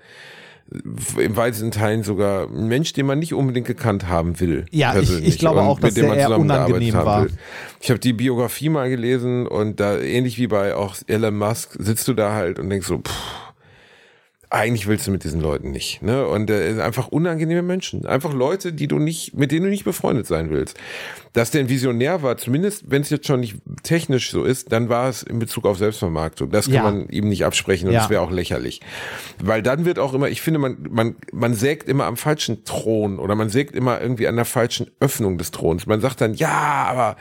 im weitesten Teilen sogar ein Mensch, den man nicht unbedingt gekannt haben will.
Ja, ich-
persönlich
ich glaube auch, dass der
man
eher unangenehm war.
will. Ich habe die Biografie mal gelesen und da ähnlich wie bei auch Elon Musk sitzt du da halt und denkst so, pff, eigentlich willst du mit diesen Leuten nicht, ne? Und äh, einfach unangenehme Menschen, einfach Leute, die du nicht, mit denen du nicht befreundet sein willst. Dass der ein Visionär war, zumindest wenn es jetzt schon nicht technisch so ist, dann war es in Bezug auf Selbstvermarktung. Das kann
Ja.
man ihm nicht absprechen und
Ja.
das wäre auch lächerlich, weil dann wird auch immer, ich finde, man man man sägt immer am falschen Thron oder man sägt immer irgendwie an der falschen Öffnung des Throns. Man sagt dann, ja, aber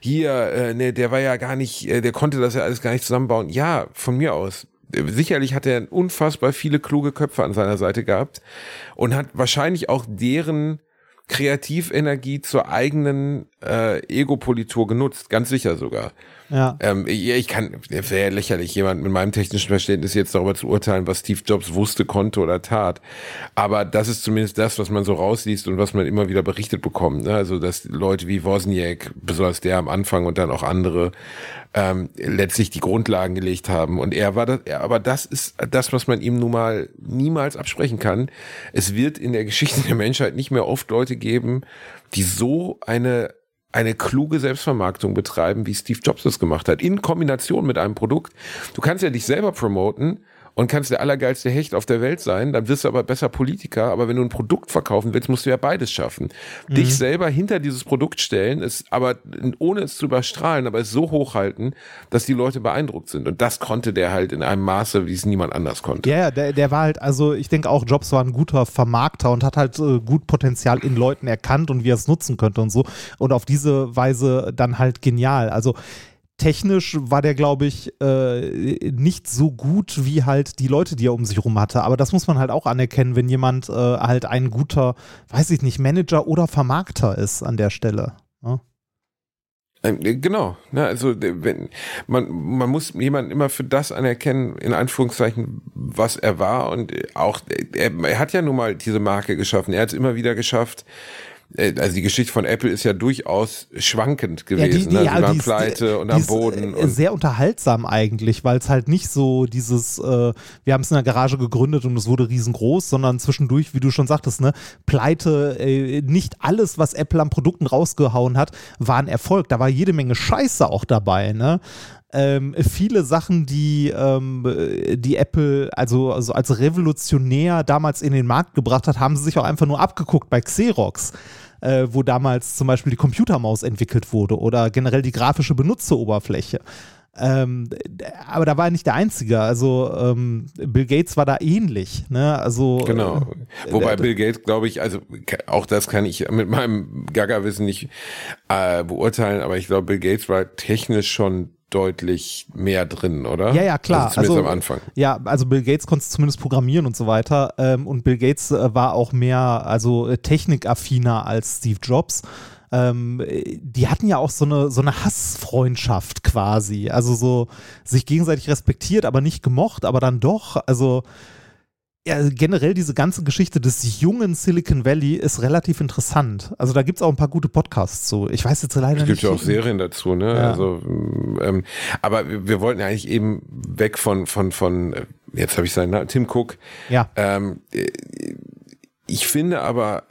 hier, äh, ne, der war ja gar nicht, äh, der konnte das ja alles gar nicht zusammenbauen. Ja, von mir aus. Sicherlich hat er unfassbar viele kluge Köpfe an seiner Seite gehabt und hat wahrscheinlich auch deren Kreativenergie zur eigenen äh, Ego-Politur genutzt, ganz sicher sogar.
Ja.
Ähm, ich kann, wäre lächerlich, jemand mit meinem technischen Verständnis jetzt darüber zu urteilen, was Steve Jobs wusste, konnte oder tat. Aber das ist zumindest das, was man so rausliest und was man immer wieder berichtet bekommt. Ne? Also, dass Leute wie Wozniak, besonders der am Anfang und dann auch andere, ähm, letztlich die Grundlagen gelegt haben. Und er war das, er, aber das ist das, was man ihm nun mal niemals absprechen kann. Es wird in der Geschichte der Menschheit nicht mehr oft Leute geben, die so eine eine kluge Selbstvermarktung betreiben, wie Steve Jobs das gemacht hat, in Kombination mit einem Produkt. Du kannst ja dich selber promoten und kannst der allergeilste Hecht auf der Welt sein, dann wirst du aber besser Politiker, aber wenn du ein Produkt verkaufen willst, musst du ja beides schaffen. Dich selber hinter dieses Produkt stellen, es aber ohne es zu überstrahlen, aber es so hochhalten, dass die Leute beeindruckt sind. Und das konnte der halt in einem Maße, wie es niemand anders konnte.
Ja, ja, der, der war halt, also ich denke auch, Jobs war ein guter Vermarkter und hat halt äh, gut Potenzial in Leuten erkannt und wie er es nutzen könnte und so. Und auf diese Weise dann halt genial. Also technisch war der, glaube ich, äh, nicht so gut wie halt die Leute, die er um sich rum hatte. Aber das muss man halt auch anerkennen, wenn jemand äh, halt ein guter, weiß ich nicht, Manager oder Vermarkter ist an der Stelle. ne? Ja?
Ähm, Genau, ne, also äh, wenn man man muss jemanden immer für das anerkennen, in Anführungszeichen, was er war und äh, auch er, er hat ja nun mal diese Marke geschaffen. Er hat es immer wieder geschafft. Äh, Also die Geschichte von Apple ist ja durchaus schwankend gewesen. ne? Sie waren
ist-
pleite und
die
am
ist,
Boden.
äh,
Und,
sehr unterhaltsam eigentlich, weil es halt nicht so dieses, äh, wir haben es in der Garage gegründet und es wurde riesengroß, sondern zwischendurch, wie du schon sagtest, ne, Pleite, äh, nicht alles, was Apple an Produkten rausgehauen hat, war ein Erfolg. Da war jede Menge Scheiße auch dabei, ne? Ähm, viele Sachen, die, ähm, die Apple also, also als revolutionär damals in den Markt gebracht hat, haben sie sich auch einfach nur abgeguckt bei Xerox äh, wo damals zum Beispiel die Computermaus entwickelt wurde oder generell die grafische Benutzeroberfläche. Ähm, aber da war er nicht der Einzige. Also ähm, Bill Gates war da ähnlich. Ne? Also
Genau.
äh,
Wobei Bill Gates, glaube ich, also auch das kann ich mit meinem Gaga-Wissen nicht äh, beurteilen, aber ich glaube, Bill Gates war technisch schon deutlich mehr drin, oder?
Ja, ja, klar.
Also zumindest am Anfang.
Ja, also Bill Gates konnte zumindest programmieren und so weiter. Ähm, und Bill Gates äh, war auch mehr, also äh, technikaffiner als Steve Jobs. Ähm, äh, die hatten ja auch so eine, so eine Hassfreundschaft quasi. Also so sich gegenseitig respektiert, aber nicht gemocht, aber dann doch. Also ja, generell diese ganze Geschichte des jungen Silicon Valley ist relativ interessant. Also da gibt es auch ein paar gute Podcasts zu. Ich weiß jetzt leider
Es gibt
nicht.
ja auch Serien dazu, ne?
Ja.
Also, ähm, aber wir wir wollten ja eigentlich eben weg von von von äh, jetzt habe ich seinen Namen, Tim Cook.
Ja.
Ähm, äh, ich finde aber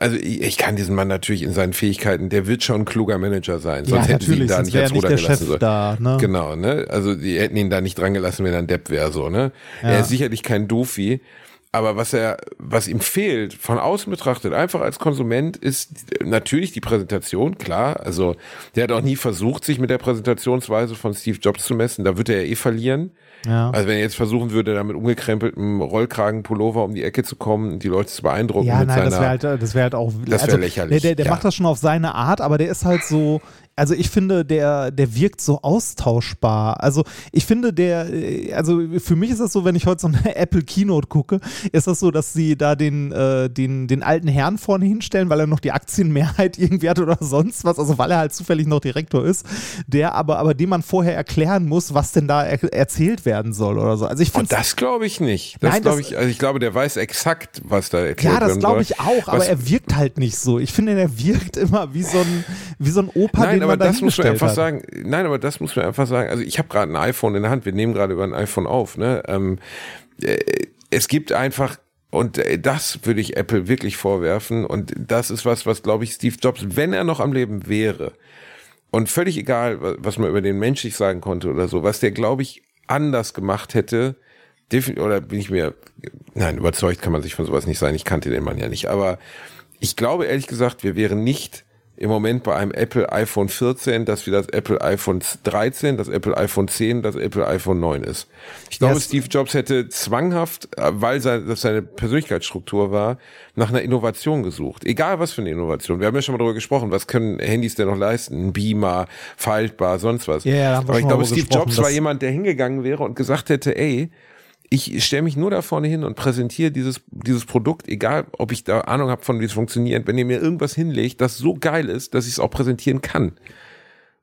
also ich, ich kann diesen Mann natürlich in seinen Fähigkeiten, der wird schon ein kluger Manager sein. Sonst
ja,
hätten sie ihn da nicht als Ruder
der
gelassen.
Chef da. Ne?
Genau, ne? Also die hätten ihn da nicht dran gelassen, wenn er ein Depp wäre, so, ne?
Ja.
Er ist sicherlich kein Doofi, aber was er, was ihm fehlt, von außen betrachtet, einfach als Konsument, ist natürlich die Präsentation, klar. Also der hat auch nie versucht, sich mit der Präsentationsweise von Steve Jobs zu messen. Da wird er ja eh verlieren.
Ja.
Also wenn er jetzt versuchen würde, da mit umgekrempeltem Rollkragenpullover um die Ecke zu kommen und die Leute zu beeindrucken
Ja,
mit
nein, das
seiner
wäre halt, das wäre halt auch.
Das wär lächerlich,
Der, der, der
ja.
macht das schon auf seine Art, aber der ist halt so. Also ich finde, der, der wirkt so austauschbar. Also ich finde, der, äh, also für mich ist das so, wenn ich heute so eine Apple Keynote gucke, ist das so, dass sie da den, äh, den, den alten Herrn vorne hinstellen, weil er noch die Aktienmehrheit irgendwie hat oder sonst was, also weil er halt zufällig noch Direktor ist, der aber, aber dem man vorher erklären muss, was denn da er erzählt werden soll oder so. Also ich finde
Und das glaube ich nicht. Das
Nein,
glaube
das-
ich, also ich glaube, der weiß exakt, was da erklärt
Ja, das
werden
glaube
soll.
ich auch, aber
Was-
er wirkt halt nicht so. Ich finde, er wirkt immer wie so ein, wie so ein Opa,
Nein,
den
aber das muss man einfach
hat.
sagen. Nein, aber das muss man einfach sagen. Also ich habe gerade ein iPhone in der Hand. Wir nehmen gerade über ein iPhone auf. Ne? Ähm, äh, es gibt einfach und äh, das würde ich Apple wirklich vorwerfen. Und das ist was, was glaube ich Steve Jobs, wenn er noch am Leben wäre, und völlig egal, wa- was man über den menschlich sagen konnte oder so, was der glaube ich anders gemacht hätte, oder bin ich mir, nein, überzeugt kann man sich von sowas nicht sein. Ich kannte den Mann ja nicht. Aber ich glaube ehrlich gesagt, wir wären nicht im Moment bei einem Apple iPhone 14, das wie das Apple iPhone 13, das Apple iPhone 10, das Apple iPhone 9 ist. Ich glaube,
es-
Steve Jobs hätte zwanghaft, äh, weil sein, das seine Persönlichkeitsstruktur war, nach einer Innovation gesucht. Egal was für eine Innovation. Wir haben ja schon mal darüber gesprochen, was können Handys denn noch leisten? Ein Beamer, faltbar, sonst was.
Ja, wir
Aber ich glaube, Steve Jobs war jemand, der hingegangen wäre und gesagt hätte, ey, ich stelle mich nur da vorne hin und präsentiere dieses, dieses Produkt, egal ob ich da Ahnung habe von, wie es funktioniert, wenn ihr mir irgendwas hinlegt, das so geil ist, dass ich es auch präsentieren kann.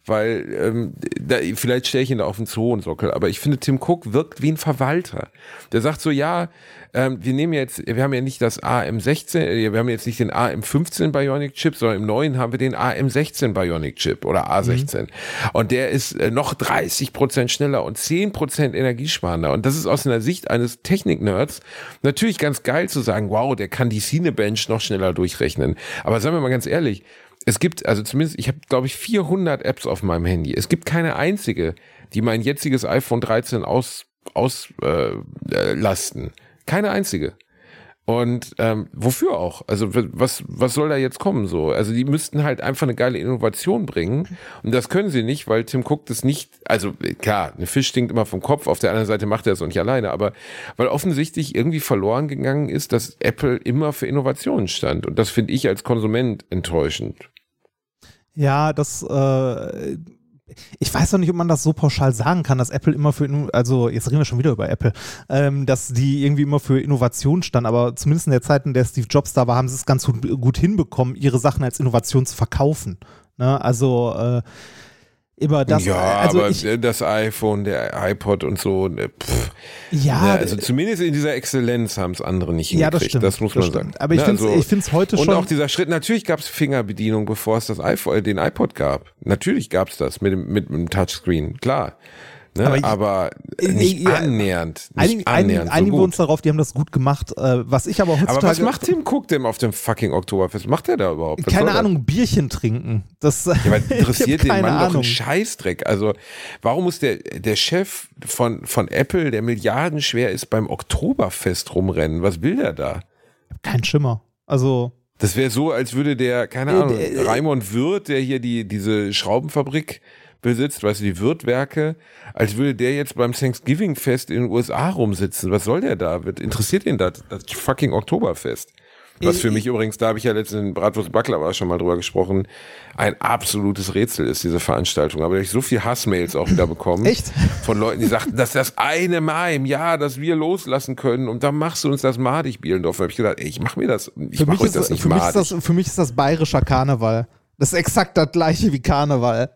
Weil ähm, da, vielleicht stelle ich ihn da auf den Zoonsockel, aber ich finde, Tim Cook wirkt wie ein Verwalter. Der sagt so, ja, ähm, wir nehmen jetzt, wir haben ja nicht das AM16, äh, wir haben jetzt nicht den AM15 Bionic Chip, sondern im neuen haben wir den AM16 Bionic Chip oder A16. Und der ist äh, noch 30 Prozent schneller und 10 Prozent energiesparender. Und das ist aus einer Sicht eines Technik-Nerds natürlich ganz geil zu sagen, wow, der kann die Cinebench noch schneller durchrechnen. Aber sagen wir mal ganz ehrlich, es gibt, also zumindest, ich habe, glaube ich, 400 Apps auf meinem Handy. Es gibt keine einzige, die mein jetziges iPhone 13 aus, auslasten. Äh, lasten. keine einzige. Und ähm, wofür auch? Also was, was soll da jetzt kommen so? Also die müssten halt einfach eine geile Innovation bringen. Und das können sie nicht, weil Tim Cook das nicht, also äh, klar, eine Fisch stinkt immer vom Kopf, auf der anderen Seite macht er es auch nicht alleine, aber weil offensichtlich irgendwie verloren gegangen ist, dass Apple immer für Innovationen stand. Und das finde ich als Konsument enttäuschend.
Ja, das, äh, ich weiß doch nicht, ob man das so pauschal sagen kann, dass Apple immer für, also jetzt reden wir schon wieder über Apple, ähm, dass die irgendwie immer für Innovation stand, aber zumindest in der Zeit, in der Steve Jobs da war, haben sie es ganz gut, gut hinbekommen, ihre Sachen als Innovation zu verkaufen. Ne? Also, äh, Über das,
ja,
also
aber
ich,
das iPhone, der iPod und so, ne, pff.
ja,
Ja, also zumindest in dieser Exzellenz haben es andere nicht
Ja,
hingekriegt.
das stimmt,
Das muss man
das
sagen.
Aber ich find's- ich find's heute
und
schon-
auch dieser Schritt, natürlich gab es Fingerbedienung, bevor es das iPhone, äh, den iPod gab. Natürlich gab es das mit dem, mit dem Touchscreen, klar. Ne,
Aber
aber,
ich-
nicht
ja,
annähernd. Nicht
einigen, einigen,
annähernd so
einigen wir
gut.
uns darauf, die haben das gut gemacht. Äh, was ich aber heutzutage.
aber was macht Tim Cook denn auf dem fucking Oktoberfest? Was macht der da überhaupt? Was
Keine
soll das?
Ahnung, Bierchen trinken. Das,
Ja, aber interessiert den Mann doch
Ahnung.
einen Scheißdreck. Also, warum muss der, der Chef von, von Apple, der milliardenschwer ist, beim Oktoberfest rumrennen? Was will der da?
Kein Schimmer. Also,
Das wäre so, als würde der, keine
Äh,
Ahnung,
äh,
Raimund Wirth, der hier die, diese Schraubenfabrik besitzt, weißt du, die Wirtwerke, als würde der jetzt beim Thanksgiving-Fest in den USA rumsitzen. Was soll der da? Interessiert ihn das, das fucking Oktoberfest? Was für mich übrigens, da habe ich ja letztens in Bratwurst Baklava schon mal drüber gesprochen, ein absolutes Rätsel ist, diese Veranstaltung. Aber ich habe so viel Hassmails auch wieder bekommen.
Echt?
Von Leuten, die sagten, das ist das eine Mal im Jahr, dass wir loslassen können und dann machst du uns das madig, Bielendorf. Da habe ich gedacht, ey, ich mach mir das, ich
für
mach
mich,
euch
ist,
das nicht
für, mich ist
madig.
das, für mich ist das bayerischer Karneval. Das ist exakt das gleiche wie Karneval.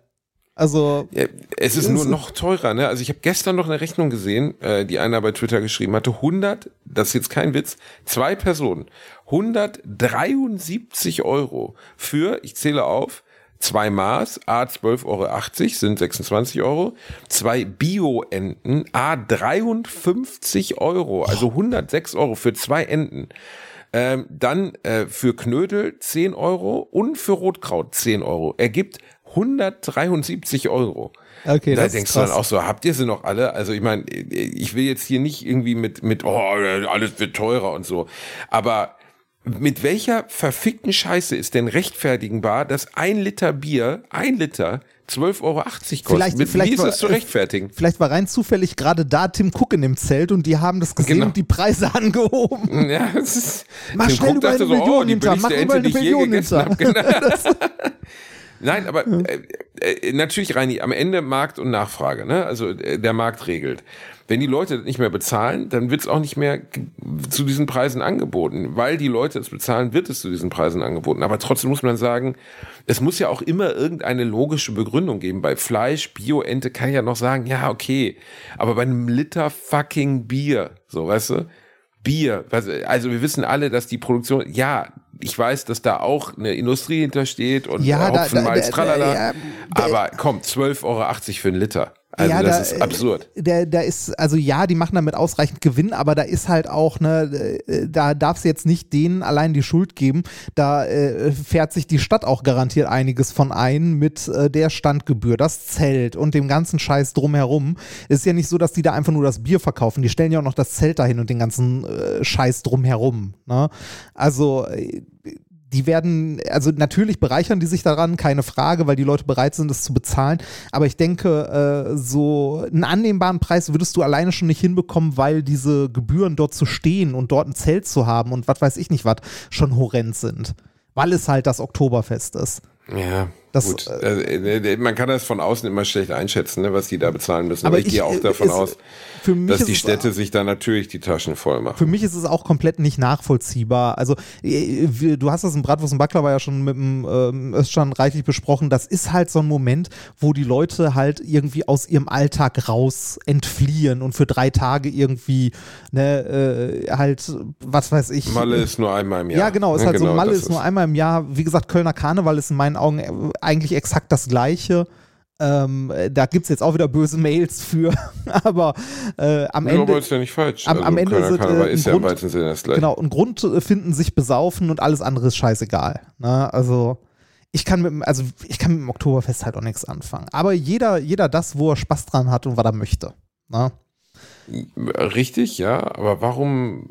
Also,
Ja, es ist nur noch teurer, ne? Also ich habe gestern noch eine Rechnung gesehen, äh, die einer bei Twitter geschrieben hatte. 100, das ist jetzt kein Witz, zwei Personen, 173 Euro für, ich zähle auf, zwei Maß, A 12,80 Euro, sind 26 Euro, zwei Bio-Enten, A 53 Euro, also 106 Euro für zwei Enten. Ähm, dann äh, für Knödel 10 Euro und für Rotkraut 10 Euro. Ergibt 173 Euro.
Okay,
da
das ist
denkst du dann auch so, habt ihr sie noch alle? Also ich meine, ich will jetzt hier nicht irgendwie mit, mit, oh, alles wird teurer und so. Aber mit welcher verfickten Scheiße ist denn rechtfertigbar, dass ein Liter Bier, ein Liter, 12,80 Euro kostet?
Vielleicht-
mit,
vielleicht
wie ist
war-
das zu rechtfertigen?
vielleicht war rein zufällig gerade da Tim Cook in dem Zelt und die haben das gesehen
Genau.
und die Preise angehoben.
Ja, es ist,
Mach
Tim
schnell
Cook dachte
eine
so,
Million
oh, die
hinter, mach
die
eine Million hinter.
Nein, aber äh, äh, natürlich, Reini, am Ende Markt und Nachfrage. Ne? Also äh, der Markt regelt. Wenn die Leute das nicht mehr bezahlen, dann wird es auch nicht mehr zu diesen Preisen angeboten. Weil die Leute es bezahlen, wird es zu diesen Preisen angeboten. Aber trotzdem muss man sagen, es muss ja auch immer irgendeine logische Begründung geben. Bei Fleisch, Bio-Ente kann ich ja noch sagen, ja, okay. Aber bei einem Liter fucking Bier, so, weißt du? Bier, also wir wissen alle, dass die Produktion, ja, ich weiß, dass da auch eine Industrie hintersteht und
Ja,
äh,
da-
Hopfen,
da-
Malz,
da-
tralala.
ja, da-
aber komm, 12,80 Euro für einen Liter. Also
Ja,
das
da-
ist absurd.
Der, da ist, also ja, die machen damit ausreichend Gewinn, aber da ist halt auch, ne, äh, da darf es jetzt nicht denen allein die Schuld geben. Da äh, fährt sich die Stadt auch garantiert einiges von ein mit äh, der Standgebühr, das Zelt und dem ganzen Scheiß drumherum. Es ist ja nicht so, dass die da einfach nur das Bier verkaufen. Die stellen ja auch noch das Zelt dahin und den ganzen äh, Scheiß drumherum. Ne? Also äh, die werden, also natürlich bereichern die sich daran, keine Frage, weil die Leute bereit sind, es zu bezahlen. Aber ich denke, äh, so einen annehmbaren Preis würdest du alleine schon nicht hinbekommen, weil diese Gebühren dort zu stehen und dort ein Zelt zu haben und was weiß ich nicht was, schon horrend sind. Weil es halt das Oktoberfest ist.
Ja,
Das,
gut. Äh, äh, man kann das von außen immer schlecht einschätzen, ne, was die da bezahlen müssen.
Aber
Aber, ich,
ich,
gehe auch
äh,
davon
es-
aus, dass die Städte sich da natürlich die Taschen voll machen.
Für mich ist es auch komplett nicht nachvollziehbar. Also, äh, du hast das im Bratwurst und Baklava ja schon mit dem ähm, Özcan reichlich besprochen. Das ist halt so ein Moment, wo die Leute halt irgendwie aus ihrem Alltag raus entfliehen und für drei Tage irgendwie, ne, äh, halt, was weiß ich.
Malle ist nur einmal im Jahr.
Ja, genau, ist
Ja,
halt so,
genau,
Malle
das
ist nur einmal im Jahr. Wie gesagt, Kölner Karneval ist in meinen Augen eigentlich exakt das Gleiche. Ähm, äh, da gibt es jetzt auch wieder böse Mails für, aber äh, am
Ja, aber
Ende.
ist ja nicht falsch.
am- am Ende sind, äh,
ist ja im weitesten Sinne das gleiche.
Genau, einen Grund äh, finden, sich besaufen und alles andere ist scheißegal. Ne? Also ich kann mit dem, also ich kann mit dem Oktoberfest halt auch nichts anfangen. Aber jeder, jeder das, wo er Spaß dran hat und was er möchte. Ne?
Richtig, ja, aber warum,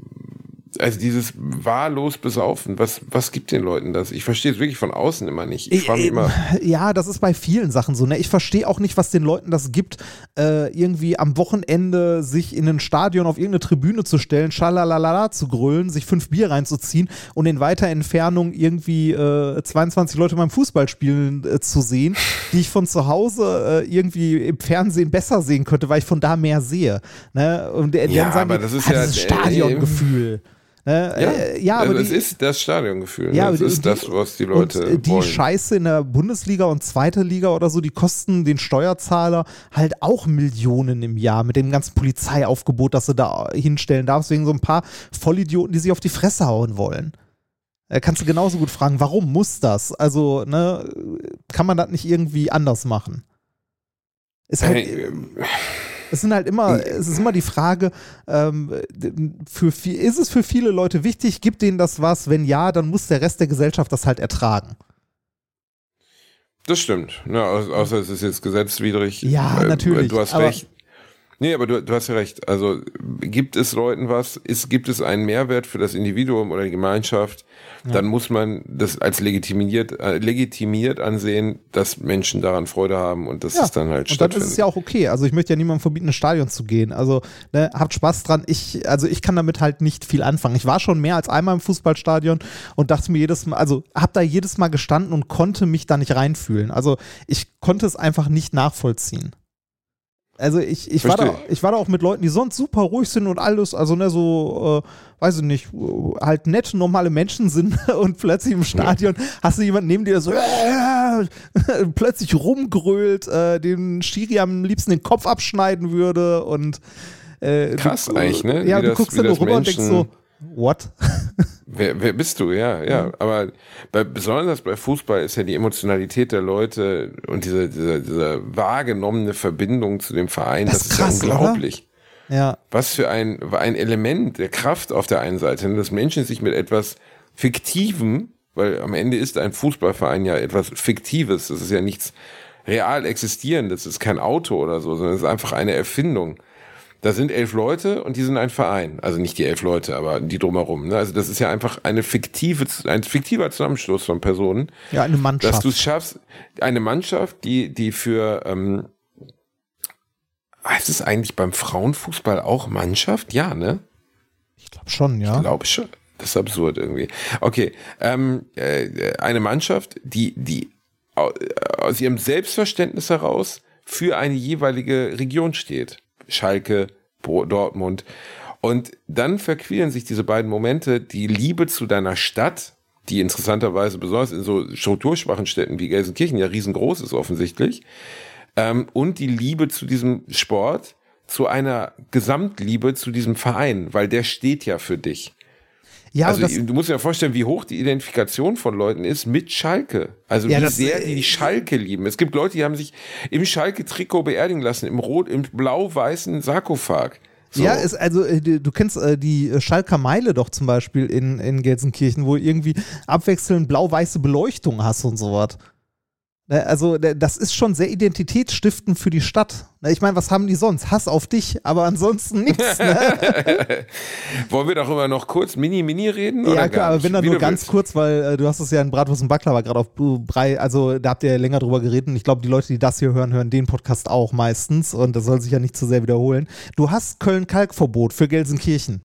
also dieses wahllos besaufen, was, was gibt den Leuten das? Ich verstehe es wirklich von außen immer nicht. Ich frage mich immer,
Ja, das ist bei vielen Sachen so. Ne? Ich verstehe auch nicht, was den Leuten das gibt, äh, irgendwie am Wochenende sich in ein Stadion auf irgendeine Tribüne zu stellen, schalalala zu grölen, sich fünf Bier reinzuziehen und in weiter Entfernung irgendwie äh, 22 Leute beim Fußballspielen äh, zu sehen, die ich von zu Hause äh, irgendwie im Fernsehen besser sehen könnte, weil ich von da mehr sehe. Ne? Und die, die
Ja,
dann sagen,
aber
die,
das ist
ah,
ja,
dieses
äh,
Stadiongefühl. Ne, Ne?
Ja,
Äh, ja aber
das
die,
ist das Stadiongefühl.
Ja, aber
das
die-
ist das, was die Leute
äh, die
wollen.
Scheiße in der Bundesliga und zweite Liga oder so, die kosten den Steuerzahler halt auch Millionen im Jahr mit dem ganzen Polizeiaufgebot, das du da hinstellen darfst, wegen so ein paar Vollidioten, die sich auf die Fresse hauen wollen. Äh, kannst du genauso gut fragen, warum muss das? Also, ne, kann man das nicht irgendwie anders machen? Ist halt,
Hey, ähm,
es sind halt immer, es ist immer die Frage, ähm, für viel, ist es für viele Leute wichtig, gibt denen das was? Wenn ja, dann muss der Rest der Gesellschaft das halt ertragen.
Das stimmt. Au- außer es ist jetzt gesetzwidrig.
Ja,
Äh,
natürlich,
Du hast recht. Nee, aber du, du hast ja recht. Also gibt es Leuten was, ist, gibt es einen Mehrwert für das Individuum oder die Gemeinschaft, dann muss man das als legitimiert, äh, legitimiert ansehen, dass Menschen daran Freude haben und dass
Ja,
es dann halt
Und dann
stattfindet.
ist es ja auch okay. Also ich möchte ja niemandem verbieten, ins Stadion zu gehen. Also ne, habt Spaß dran. Ich, also ich kann damit halt nicht viel anfangen. Ich war schon mehr als einmal im Fußballstadion und dachte mir jedes Mal, also hab da jedes Mal gestanden und konnte mich da nicht reinfühlen. Also ich konnte es einfach nicht nachvollziehen. Also ich, ich, war da, ich war da auch mit Leuten, die sonst super ruhig sind und alles, also ne, so, äh, weiß ich nicht, halt nette, normale Menschen sind und plötzlich im Stadion hast du jemanden neben dir, der so äh, plötzlich rumgrölt, äh, den Schiri am liebsten den Kopf abschneiden würde und äh,
Krass
du,
eigentlich, ne?
Ja,
Wie
du
das-
guckst dann rüber und denkst so,
Menschen-
what?
Wer, wer bist du? Ja, ja.
Mhm.
Aber bei, besonders bei Fußball ist ja die Emotionalität der Leute und diese, diese, diese wahrgenommene Verbindung zu dem Verein,
Das
das,
ist krass,
unglaublich.
Ja,
Was für ein, ein Element der Kraft auf der einen Seite, ne, dass Menschen sich mit etwas Fiktivem, weil am Ende ist ein Fußballverein ja etwas Fiktives, das ist ja nichts real existierendes, das ist kein Auto oder so, sondern es ist einfach eine Erfindung. Da sind elf Leute und die sind ein Verein. Also nicht die elf Leute, aber die drumherum. Ne? Also das ist ja einfach eine fiktive, ein fiktiver Zusammenschluss von Personen,
ja, eine
dass
Mannschaft.
du es schaffst, eine Mannschaft, die, die für, ähm, heißt es eigentlich beim Frauenfußball auch Mannschaft? Ja, ne?
Ich glaube schon, ja.
Ich glaube schon. Das ist absurd irgendwie. Okay, ähm, äh, eine Mannschaft, die, die äh, aus ihrem Selbstverständnis heraus für eine jeweilige Region steht. Schalke, Dortmund. Und dann verqueren sich diese beiden Momente, die Liebe zu deiner Stadt, die interessanterweise besonders in so strukturschwachen Städten wie Gelsenkirchen ja riesengroß ist offensichtlich, ähm, und die Liebe zu diesem Sport, zu einer Gesamtliebe zu diesem Verein, weil der steht ja für dich.
Ja,
also
das,
du musst dir vorstellen, wie hoch die Identifikation von Leuten ist mit Schalke. Also
Ja,
wie
das-
sehr die Schalke lieben. Es gibt Leute, die haben sich im Schalke-Trikot beerdigen lassen, im rot, im blau-weißen Sarkophag. So.
Ja, ist also äh, du du kennst äh, die äh, Schalker Meile doch zum Beispiel in, in Gelsenkirchen, wo irgendwie abwechselnd blau-weiße Beleuchtung hast und sowas. Ne, Also der- das ist schon sehr identitätsstiftend für die Stadt. Ne, Ich meine, was haben die sonst? Hass auf dich, aber ansonsten nichts. Ne?
Wollen wir darüber noch kurz mini-mini reden?
ja klar, aber wenn dann
Wie
nur ganz
willst.
kurz, weil äh, du hast es ja in Bratwurst und Baklava gerade auf Brei, also da habt ihr ja länger drüber geredet und ich glaube, die Leute, die das hier hören, hören den Podcast auch meistens und das soll sich ja nicht zu sehr wiederholen. Du hast Köln-Kalkverbot für Gelsenkirchen.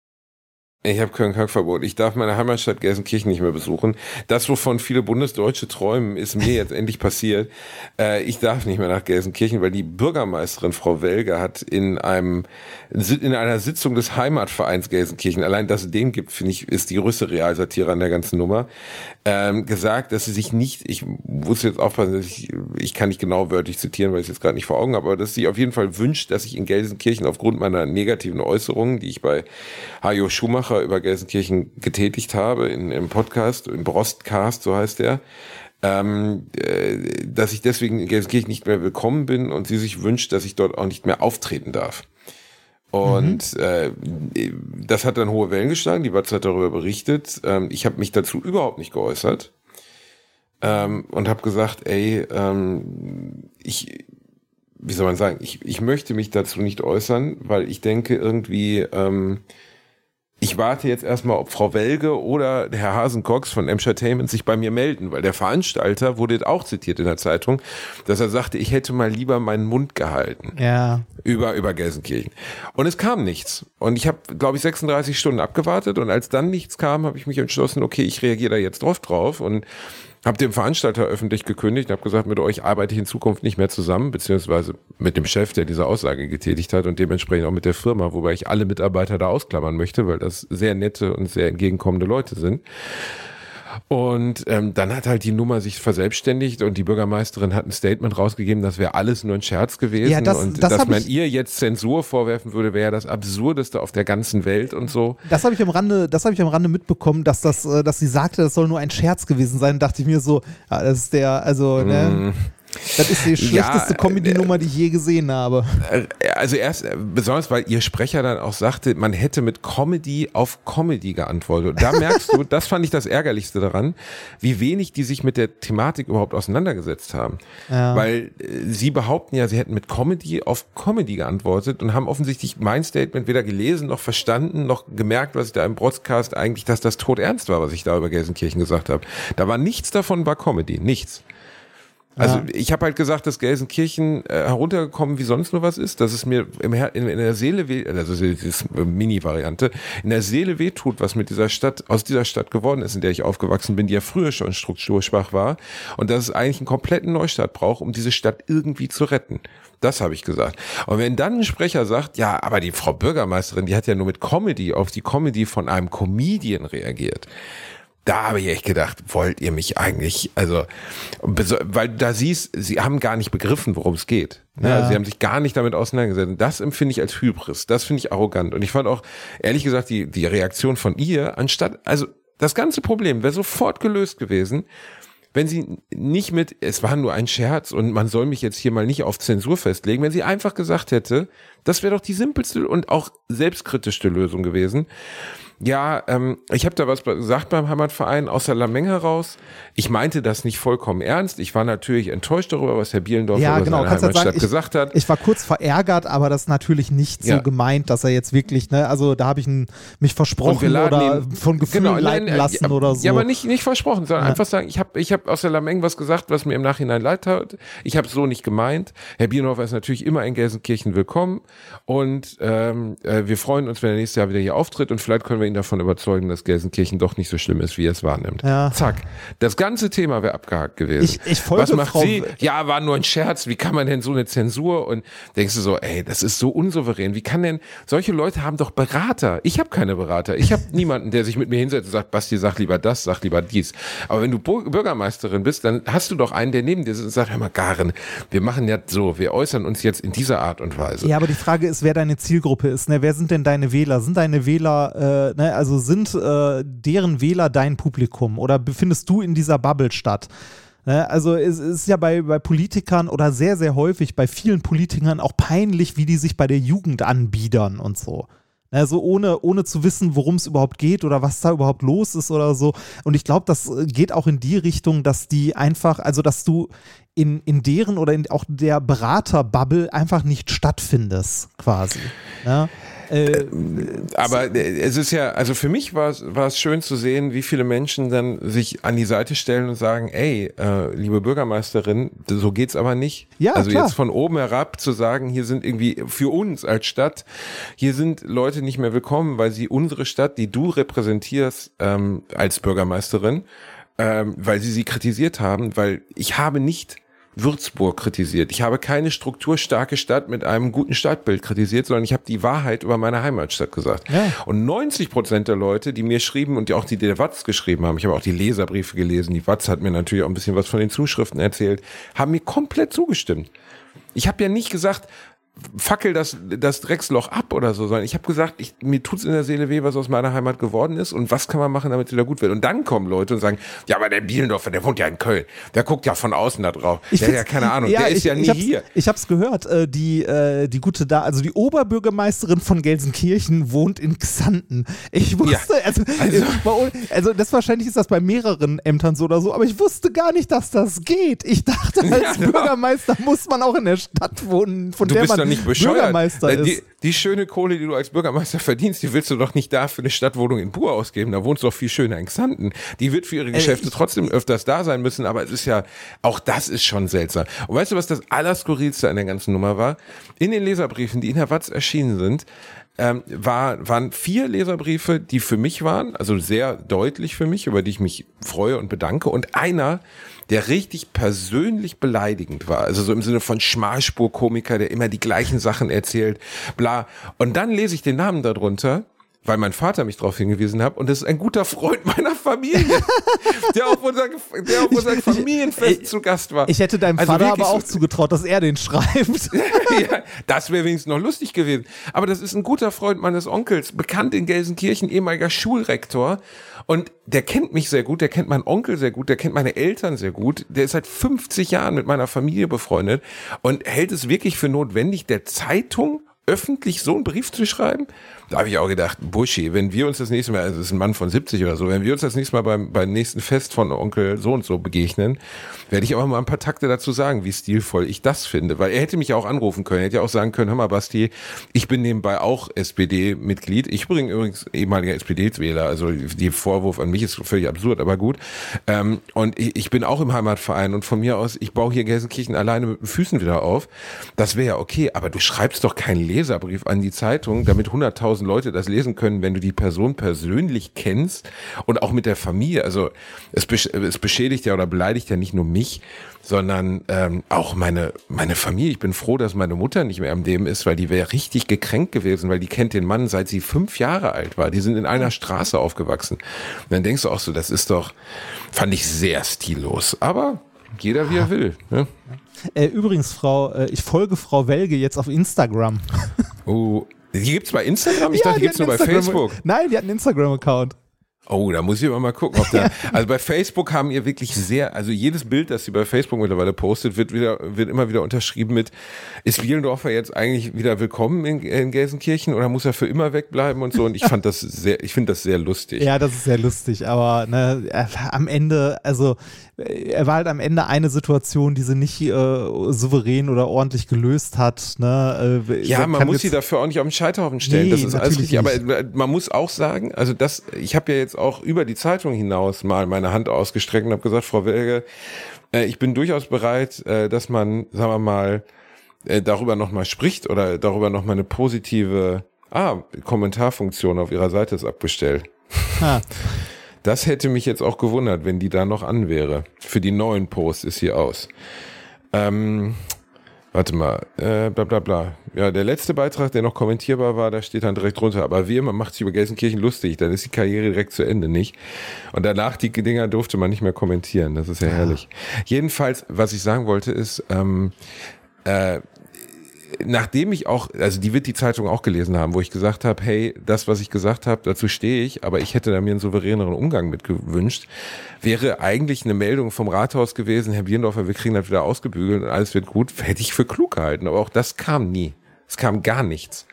Ich habe Köln-Kalk-Verbot. Ich darf meine Heimatstadt Gelsenkirchen nicht mehr besuchen. Das, wovon viele Bundesdeutsche träumen, ist mir jetzt endlich passiert. Äh, ich darf nicht mehr nach Gelsenkirchen, weil die Bürgermeisterin Frau Welge hat in einem in einer Sitzung des Heimatvereins Gelsenkirchen, allein dass es den gibt, finde ich, ist die größte Realsatire an der ganzen Nummer, ähm, gesagt, dass sie sich nicht, ich muss jetzt aufpassen, ich, ich kann nicht genau wörtlich zitieren, weil ich es jetzt gerade nicht vor Augen habe, aber dass sie auf jeden Fall wünscht, dass ich in Gelsenkirchen aufgrund meiner negativen Äußerungen, die ich bei Hajo Schumacher über Gelsenkirchen getätigt habe, in, im Podcast, im Brostcast, so heißt der, ähm, äh, dass ich deswegen in Gelsenkirchen nicht mehr willkommen bin und sie sich wünscht, dass ich dort auch nicht mehr auftreten darf. Und äh, das hat dann hohe Wellen geschlagen, die Watz hat darüber berichtet. Ähm, ich habe mich dazu überhaupt nicht geäußert ähm, und habe gesagt, ey, ähm, ich, wie soll man sagen, ich, ich möchte mich dazu nicht äußern, weil ich denke irgendwie, ähm, ich warte jetzt erstmal, ob Frau Welge oder der Herr Hasencox von Entertainment sich bei mir melden, weil der Veranstalter wurde auch zitiert in der Zeitung, dass er sagte, ich hätte mal lieber meinen Mund gehalten
Ja.
über, über Gelsenkirchen. Und es kam nichts. Und ich habe, glaube ich, 36 Stunden abgewartet und als dann nichts kam, habe ich mich entschlossen, okay, ich reagiere da jetzt drauf drauf und habe dem Veranstalter öffentlich gekündigt, habe gesagt, mit euch arbeite ich in Zukunft nicht mehr zusammen, beziehungsweise mit dem Chef, der diese Aussage getätigt hat und dementsprechend auch mit der Firma, wobei ich alle Mitarbeiter da ausklammern möchte, weil das sehr nette und sehr entgegenkommende Leute sind. Und ähm, dann hat halt die Nummer sich verselbstständigt und die Bürgermeisterin hat ein Statement rausgegeben, das wäre alles nur ein Scherz gewesen.
Ja, das-
und
das
dass man ihr jetzt Zensur vorwerfen würde, wäre ja das Absurdeste auf der ganzen Welt und so.
Das habe ich am Rande, das habe ich am Rande mitbekommen, dass das, äh, dass sie sagte, das soll nur ein Scherz gewesen sein. Dachte ich mir so, das ist der, also, ne, das ist die schlechteste
äh,
Comedy-Nummer, die ich je gesehen habe.
Äh, Also erst, äh, besonders weil ihr Sprecher dann auch sagte, man hätte mit Comedy auf Comedy geantwortet. Und da merkst du, das fand ich das Ärgerlichste daran, wie wenig die sich mit der Thematik überhaupt auseinandergesetzt haben.
Ja.
Weil äh, sie behaupten ja, sie hätten mit Comedy auf Comedy geantwortet und haben offensichtlich mein Statement weder gelesen noch verstanden, noch gemerkt, was ich da im Broadcast eigentlich, dass das tot ernst war, was ich da über Gelsenkirchen gesagt habe. Da war nichts davon war Comedy, nichts. Also
Ja.
ich habe halt gesagt, dass Gelsenkirchen äh, heruntergekommen wie sonst nur was ist, dass es mir im Her in, in der Seele weh, also das Mini-Variante, in der Seele weh tut, was mit dieser Stadt, aus dieser Stadt geworden ist, in der ich aufgewachsen bin, die ja früher schon strukturschwach war und dass es eigentlich einen kompletten Neustart braucht, um diese Stadt irgendwie zu retten. Das habe ich gesagt. Und wenn dann ein Sprecher sagt, ja, aber die Frau Bürgermeisterin, die hat ja nur mit Comedy auf die Comedy von einem Comedian reagiert da habe ich echt gedacht, wollt ihr mich eigentlich, also, weil da siehst, sie haben gar nicht begriffen, worum es geht. Ne?
Ja.
Sie haben sich gar nicht damit auseinandergesetzt. Und das empfinde ich als Hybris. Das finde ich arrogant. Und ich fand auch, ehrlich gesagt, die, die Reaktion von ihr, anstatt, also das ganze Problem wäre sofort gelöst gewesen, wenn sie nicht mit, es war nur ein Scherz und man soll mich jetzt hier mal nicht auf Zensur festlegen, wenn sie einfach gesagt hätte, das wäre doch die simpelste und auch selbstkritischste Lösung gewesen. Ja, ähm, ich habe da was gesagt beim Heimatverein aus der Lameng heraus. Ich meinte das nicht vollkommen ernst. Ich war natürlich enttäuscht darüber, was Herr Bielendorf
Ja,
über
genau,
seine
kannst
Heimatstadt
sagen, ich,
gesagt hat.
ich war kurz verärgert, aber das ist natürlich nicht so
Ja.
gemeint, dass er jetzt wirklich, ne, also da habe ich mich versprochen oder
ihn-
von Gefühlen
Genau,
leiten
nein, äh,
lassen
ja,
oder so.
Ja, aber nicht, nicht versprochen, sondern einfach sagen, ich habe ich hab aus der Lameng was gesagt, was mir im Nachhinein leid tat. Ich habe so nicht gemeint. Herr Bienhofer ist natürlich immer in Gelsenkirchen willkommen und ähm, äh, wir freuen uns, wenn er nächstes Jahr wieder hier auftritt und vielleicht können wir ihn davon überzeugen, dass Gelsenkirchen doch nicht so schlimm ist, wie er es wahrnimmt.
Ja.
Zack. Das ganze Thema wäre abgehakt gewesen.
Ich- ich folge
was macht
Frau
sie? Ja, war nur ein Scherz. Wie kann man denn so eine Zensur? Und denkst du so, ey, das ist so unsouverän. Wie kann denn, solche Leute haben doch Berater. Ich habe keine Berater. Ich habe niemanden, der sich mit mir hinsetzt und sagt, Basti, sag lieber das, sag lieber dies. Aber wenn du Bürgermeisterin bist, dann hast du doch einen, der neben dir sitzt und sagt, hör mal, Garen, wir machen ja so, wir äußern uns jetzt in dieser Art und Weise.
Ja, aber die Frage ist, wer deine Zielgruppe ist. Ne? Wer sind denn deine Wähler? Sind deine Wähler, äh, ne? also sind äh, deren Wähler dein Publikum oder befindest du in dieser Bubble statt? Ne? Also es ist ja bei, bei Politikern oder sehr, sehr häufig bei vielen Politikern auch peinlich, wie die sich bei der Jugend anbiedern und so. Also ohne, ohne zu wissen, worum es überhaupt geht oder was da überhaupt los ist oder so. Und ich glaube, das äh, geht auch in die Richtung, dass die einfach, also dass du in, in deren oder in auch der Beraterbubble einfach nicht stattfindest, quasi. Ja? Äh,
Aber äh, es ist ja, also für mich war es, war es schön zu sehen, wie viele Menschen dann sich an die Seite stellen und sagen, ey, äh, liebe Bürgermeisterin, so geht's aber nicht.
Ja,
also
klar.
jetzt von oben herab zu sagen, hier sind irgendwie für uns als Stadt, hier sind Leute nicht mehr willkommen, weil sie unsere Stadt, die du repräsentierst ähm, als Bürgermeisterin, ähm, weil sie sie kritisiert haben, weil ich habe nicht Würzburg kritisiert. Ich habe keine strukturstarke Stadt mit einem guten Stadtbild kritisiert, sondern ich habe die Wahrheit über meine Heimatstadt gesagt.
Ja.
Und 90 Prozent der Leute, die mir schrieben und die auch die der Watz geschrieben haben, ich habe auch die Leserbriefe gelesen, die Watz hat mir natürlich auch ein bisschen was von den Zuschriften erzählt, haben mir komplett zugestimmt. Ich habe ja nicht gesagt, fackel das, das Drecksloch ab oder so, sondern ich habe gesagt, ich, mir tut's in der Seele weh, was aus meiner Heimat geworden ist und was kann man machen, damit es wieder gut wird. Und dann kommen Leute und sagen, ja, aber der Bielendorfer, der wohnt ja in Köln, der guckt ja von außen da drauf. der hat ja keine Ahnung, der ist
ich,
ja nie
ich hab's,
hier.
Ich hab's gehört, äh, die, äh, die gute da, also die Oberbürgermeisterin von Gelsenkirchen wohnt in Xanten. Ich wusste, also,
also-
also, also das wahrscheinlich ist das bei mehreren Ämtern so oder so, aber ich wusste gar nicht, dass das geht. Ich dachte, als
Ja.
Bürgermeister muss man auch in der Stadt wohnen, von
Du
der man
doch nicht bescheuert.
Bürgermeister
Äh, die,
ist.
die schöne Kohle, die du als Bürgermeister verdienst, die willst du doch nicht da für eine Stadtwohnung in Pur ausgeben. Da wohnst du doch viel schöner in Xanten. Die wird für ihre Geschäfte trotzdem öfters da sein müssen, aber es ist ja, auch das ist schon seltsam. Und weißt du, was das Allerskurrilste an der ganzen Nummer war? In den Leserbriefen, die in der Watz erschienen sind, ähm, war, waren vier Leserbriefe, die für mich waren, also sehr deutlich für mich, über die ich mich freue und bedanke. Und einer, der richtig persönlich beleidigend war. Also so im Sinne von Schmalspurkomiker, der immer die gleichen Sachen erzählt, bla. Und dann lese ich den Namen darunter weil mein Vater mich darauf hingewiesen hat und das ist ein guter Freund meiner Familie, der auf unser, der auf unser Familienfest
ich,
zu Gast war.
Ich hätte deinem
Also
Vater aber auch zugetraut, dass er den schreibt.
ja, das wäre wenigstens noch lustig gewesen. Aber das ist ein guter Freund meines Onkels, bekannt in Gelsenkirchen, ehemaliger Schulrektor. Und der kennt mich sehr gut, der kennt meinen Onkel sehr gut, der kennt meine Eltern sehr gut. Der ist seit 50 Jahren mit meiner Familie befreundet und hält es wirklich für notwendig, der Zeitung öffentlich so einen Brief zu schreiben? Da habe ich auch gedacht, Buschi, wenn wir uns das nächste Mal, also das ist ein Mann von 70 oder so, wenn wir uns das nächste Mal beim, beim nächsten Fest von Onkel so und so begegnen, werde ich aber mal ein paar Takte dazu sagen, wie stilvoll ich das finde. Weil er hätte mich auch anrufen können, er hätte ja auch sagen können, hör mal Basti, ich bin nebenbei auch SPD-Mitglied. Ich bin übrigens ehemaliger SPD-Wähler, also die Vorwurf an mich ist völlig absurd, aber gut. Ähm, und ich, ich bin auch im Heimatverein und von mir aus, ich baue hier Gelsenkirchen alleine mit den Füßen wieder auf. Das wäre ja okay, aber du schreibst doch keinen Leserbrief an die Zeitung, damit 100.000 Leute das lesen können, wenn du die Person persönlich kennst und auch mit der Familie. Also es, besch es beschädigt ja oder beleidigt ja nicht nur mich, sondern ähm, auch meine, meine Familie. Ich bin froh, dass meine Mutter nicht mehr am Leben ist, weil die wäre richtig gekränkt gewesen, weil die kennt den Mann, seit sie fünf Jahre alt war. Die sind in einer Straße aufgewachsen. Und dann denkst du auch so, das ist doch, fand ich sehr stillos. Aber jeder wie er will. Ne?
äh, übrigens, Frau, äh, ich folge Frau Welge jetzt auf Instagram.
Oh, die gibt's bei Instagram? Ich
Ja,
dachte, die gibt's
hat
nur bei Facebook.
Nein, die hat einen Instagram-Account.
Oh, da muss ich aber mal gucken, ob da. Also bei Facebook haben ihr wirklich sehr, also jedes Bild, das sie bei Facebook mittlerweile postet, wird wieder, wird immer wieder unterschrieben mit, ist Bielendorfer jetzt eigentlich wieder willkommen in, in Gelsenkirchen oder muss er für immer wegbleiben und so? Und ich fand das sehr, ich finde das sehr lustig.
Ja, das ist sehr lustig, aber ne, am Ende, also er war halt am Ende eine Situation, die sie nicht äh, souverän oder ordentlich gelöst hat. Ne? Äh,
Ja, man muss sie dafür auch nicht auf den Scheiterhaufen stellen.
Nee,
das ist alles richtig. Aber äh, man muss auch sagen, also das, ich habe ja jetzt auch über die Zeitung hinaus mal meine Hand ausgestreckt und habe gesagt, Frau Welge, äh, ich bin durchaus bereit, äh, dass man, sagen wir mal, äh, darüber nochmal spricht oder darüber nochmal eine positive ah, Kommentarfunktion auf ihrer Seite ist abgestellt.
Ha.
Das hätte mich jetzt auch gewundert, wenn die da noch an wäre. Für die neuen Posts ist sie aus. Ähm, warte mal, äh, bla bla bla. Ja, der letzte Beitrag, der noch kommentierbar war, da steht dann direkt drunter. Aber wie immer macht sich über Gelsenkirchen lustig, dann ist die Karriere direkt zu Ende, nicht? Und danach die Dinger durfte man nicht mehr kommentieren. Das ist ja herrlich. Jedenfalls, was ich sagen wollte, ist, ähm, äh, nachdem ich auch, also die wird die Zeitung auch gelesen haben, wo ich gesagt habe, hey, das, was ich gesagt habe, dazu stehe ich, aber ich hätte da mir einen souveräneren Umgang mit gewünscht, wäre eigentlich eine Meldung vom Rathaus gewesen, Herr Bierendorfer, wir kriegen das wieder ausgebügelt und alles wird gut, hätte ich für klug gehalten, aber auch das kam nie. Es kam gar nichts.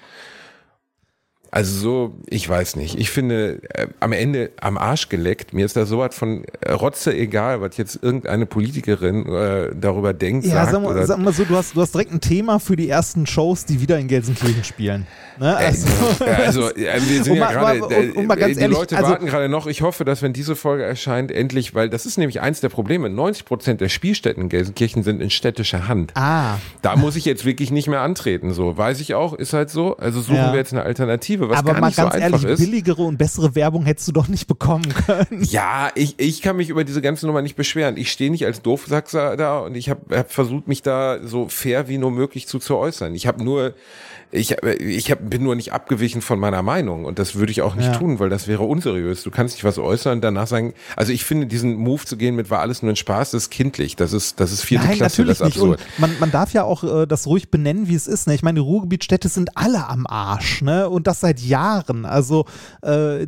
Also so, ich weiß nicht. Ich finde, äh, am Ende am Arsch geleckt. Mir ist da so was von äh, Rotze egal, was jetzt irgendeine Politikerin äh, darüber denkt,
Ja,
sagt
sag mal,
oder
sag mal so, du hast, du hast direkt ein Thema für die ersten Shows, die wieder in Gelsenkirchen spielen. Ne? Also,
Ja, also äh, wir sind
Und
ja
mal-
gerade,
mal- und- und mal
äh, die
ehrlich,
Leute
also-
warten gerade noch. Ich hoffe, dass wenn diese Folge erscheint, endlich, weil das ist nämlich eins der Probleme. 90 Prozent der Spielstätten in Gelsenkirchen sind in städtischer Hand.
ah,
Da muss ich jetzt wirklich nicht mehr antreten. So weiß ich auch, ist halt so. Also suchen
Ja.
wir jetzt eine Alternative, was
aber
gar
mal
nicht so
ganz
einfach
ehrlich,
ist.
billigere und bessere Werbung hättest du doch nicht bekommen können.
Ja, ich, ich kann mich über diese ganze Nummer nicht beschweren. Ich stehe nicht als Doofsachser da und ich habe hab versucht, mich da so fair wie nur möglich zu, zu äußern. Ich habe nur, ich, ich hab, bin nur nicht abgewichen von meiner Meinung und das würde ich auch nicht
Ja.
tun, weil das wäre unseriös. Du kannst nicht was äußern und danach sagen, also ich finde diesen Move zu gehen mit war alles nur ein Spaß, das ist kindlich. Das ist, das ist vierte
Nein,
Klasse,
natürlich
das ist absurd.
man, man darf ja auch äh, das ruhig benennen, wie es ist. Ne? Ich meine, die Ruhrgebietstädte sind alle am Arsch, ne? Und das seit Jahren. Also äh,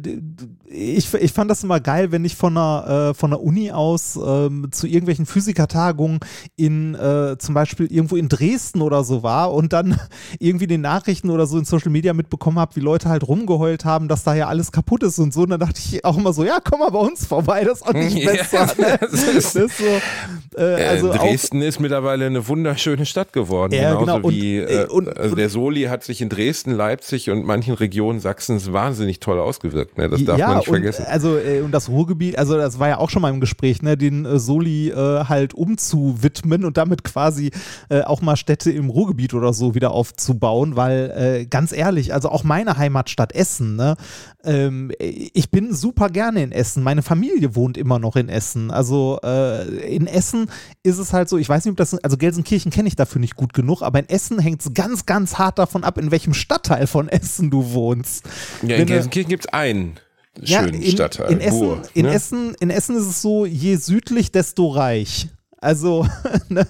ich, ich fand das immer geil, wenn ich von einer, äh, von der Uni aus ähm, zu irgendwelchen Physikertagungen in äh, zum Beispiel irgendwo in Dresden oder so war und dann irgendwie den Nachrichten oder so in Social Media mitbekommen habe, wie Leute halt rumgeheult haben, dass da ja alles kaputt ist und so. Und dann dachte ich auch immer so, ja, komm mal bei uns vorbei, das ist auch nicht
Ja,
besser. Ne?
das ist-
Das ist so, äh, also
äh,
auch,
Dresden ist mittlerweile eine wunderschöne Stadt geworden.
Ja,
genauso
genau. Und,
wie
äh,
äh,
und-
also der Soli hat sich in Dresden, Leipzig und manchen Regionen Sachsens wahnsinnig toll ausgewirkt. Ne? Das darf
ja,
man nicht
und,
vergessen.
Also äh, und das Ruhrgebiet, also das war ja auch schon mal im Gespräch, ne, den äh, Soli äh, halt umzuwidmen und damit quasi auch mal Städte im Ruhrgebiet oder so wieder aufzubauen, weil äh, ganz ehrlich, also auch meine Heimatstadt Essen, ne, ähm, ich bin super gerne in Essen. Meine Familie wohnt immer noch in Essen. Also äh, in Essen ist es halt so, ich weiß nicht, ob das, also Gelsenkirchen kenne ich dafür nicht gut genug, aber in Essen hängt es ganz, ganz hart davon ab, in welchem Stadtteil von Essen du wohnst.
Ja,
Wenn
in
du-
Gelsenkirchen gibt es einen
ja,
schönen
in,
Stadtteil.
In Essen,
Buhr,
in,
ne?
Essen, in Essen ist es so, je südlich, desto reich. Also, ne,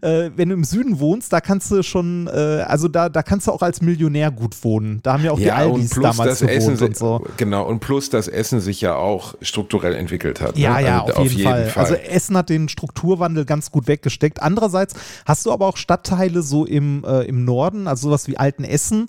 äh, wenn du im Süden wohnst, da kannst du schon, äh, also da, da kannst du auch als Millionär gut wohnen. Da haben ja auch die
ja, und
Aldis damals gewohnt
Essen,
und so.
genau, und plus das Essen sich ja auch strukturell entwickelt hat.
Ja,
ne?
ja,
Also
auf, jeden, Fall. Also Essen hat den Strukturwandel ganz gut weggesteckt. Andererseits hast du aber auch Stadtteile so im, äh, im Norden, also sowas wie Altenessen,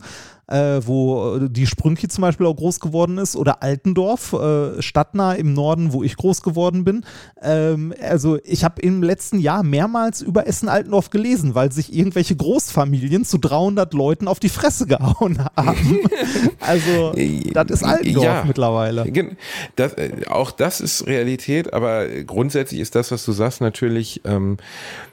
äh, wo äh, die Sprünki zum Beispiel auch groß geworden ist, oder Altendorf, äh, stadtnah im Norden, wo ich groß geworden bin. Ähm, also ich habe im letzten Jahr mehrmals über Essen-Altendorf gelesen, weil sich irgendwelche Großfamilien zu 300 Leuten auf die Fresse gehauen haben. also das ist Altendorf
Ja.
mittlerweile.
Das, äh, auch das ist Realität, aber grundsätzlich ist das, was du sagst, natürlich, ähm, äh,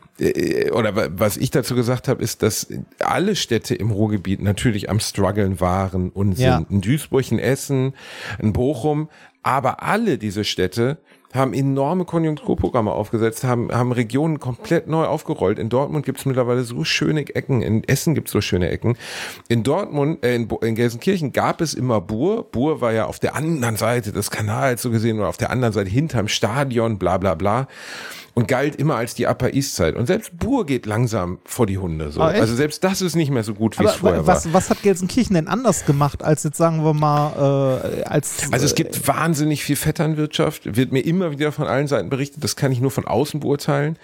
oder wa- was ich dazu gesagt habe, ist, dass alle Städte im Ruhrgebiet natürlich am struggeln waren und sind.
Ja.
Ein Duisburg, ein Essen, ein Bochum, aber alle diese Städte haben enorme Konjunkturprogramme aufgesetzt, haben, haben Regionen komplett neu aufgerollt. In Dortmund gibt's mittlerweile so schöne Ecken, in Essen gibt's so schöne Ecken. In Dortmund, äh, in, in Gelsenkirchen gab es immer Bur. Bur war ja auf der anderen Seite des Kanals so gesehen oder auf der anderen Seite hinterm Stadion, bla bla bla. Und galt immer als die Upper East Side. Und selbst Bur geht langsam vor die Hunde. So.
Ah,
also selbst das ist nicht mehr so gut, wie es vorher war.
was, was hat Gelsenkirchen denn anders gemacht, als jetzt sagen wir mal, äh, als.
Also es
äh,
gibt wahnsinnig viel Vetternwirtschaft, wird mir immer wieder von allen Seiten berichtet, das kann ich nur von außen beurteilen.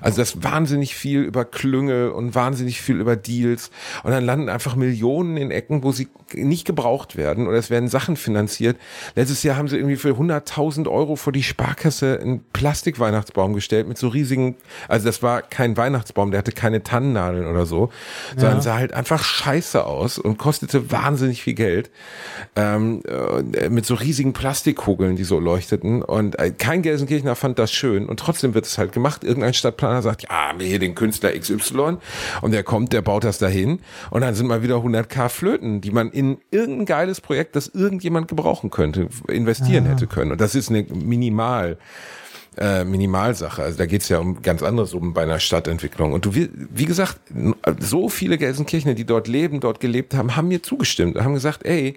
Also das wahnsinnig viel über Klünge und wahnsinnig viel über Deals und dann landen einfach Millionen in Ecken, wo sie nicht gebraucht werden oder es werden Sachen finanziert. Letztes Jahr haben sie irgendwie für 100.000 Euro vor die Sparkasse einen Plastikweihnachtsbaum gestellt mit so riesigen, also das war kein Weihnachtsbaum, der hatte keine Tannennadeln oder so, sondern sah halt einfach scheiße aus und kostete wahnsinnig viel Geld ähm, äh, mit so riesigen Plastikkugeln, die so leuchteten. Und äh, kein Gelsenkirchener fand das schön. Und trotzdem wird es halt gemacht. Irgendein Stadtplaner sagt, ja, wir hier den Künstler XY. Und der kommt, der baut das dahin. Und dann sind mal wieder 100k Flöten, die man in irgendein geiles Projekt, das irgendjemand gebrauchen könnte, investieren hätte können. Und das ist eine Minimal äh, Minimalsache. Also da geht's ja um ganz anderes, um bei einer Stadtentwicklung. Und du, wie, gesagt, so viele Gelsenkirchener, die dort leben, dort gelebt haben, haben mir zugestimmt haben gesagt, ey,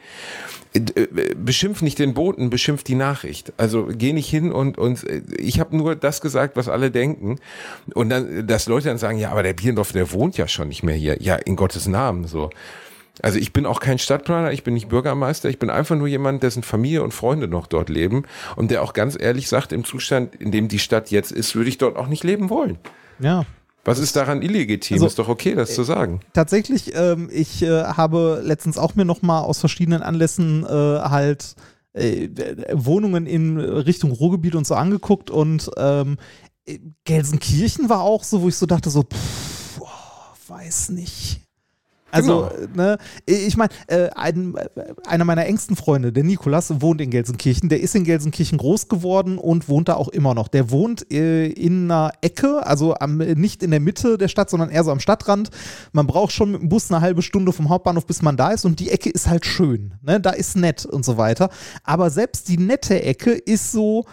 äh, beschimpf nicht den Boten, beschimpf die Nachricht. Also geh nicht hin und, und äh, ich habe nur das gesagt, was alle denken. Und dann, dass Leute dann sagen, ja, aber der Bierendorf, der wohnt ja schon nicht mehr hier. Ja, in Gottes Namen so. Also ich bin auch kein Stadtplaner, ich bin nicht Bürgermeister, ich bin einfach nur jemand, dessen Familie und Freunde noch dort leben und der auch ganz ehrlich sagt, im Zustand, in dem die Stadt jetzt ist, würde ich dort auch nicht leben wollen.
Ja.
Was ist daran illegitim?
Also,
ist doch okay, das zu sagen.
Tatsächlich, ähm, ich äh, habe letztens auch mir nochmal aus verschiedenen Anlässen äh, halt äh, Wohnungen in Richtung Ruhrgebiet und so angeguckt und ähm, Gelsenkirchen war auch so, wo ich so dachte, so, pff, oh, weiß nicht. Also, ne, ich meine, äh, ein, äh, einer meiner engsten Freunde, der Nikolas, wohnt in Gelsenkirchen. Der ist in Gelsenkirchen groß geworden und wohnt da auch immer noch. Der wohnt äh, in einer Ecke, also am, nicht in der Mitte der Stadt, sondern eher so am Stadtrand. Man braucht schon mit dem Bus eine halbe Stunde vom Hauptbahnhof, bis man da ist. Und die Ecke ist halt schön. Ne? Da ist nett und so weiter. Aber selbst die nette Ecke ist so,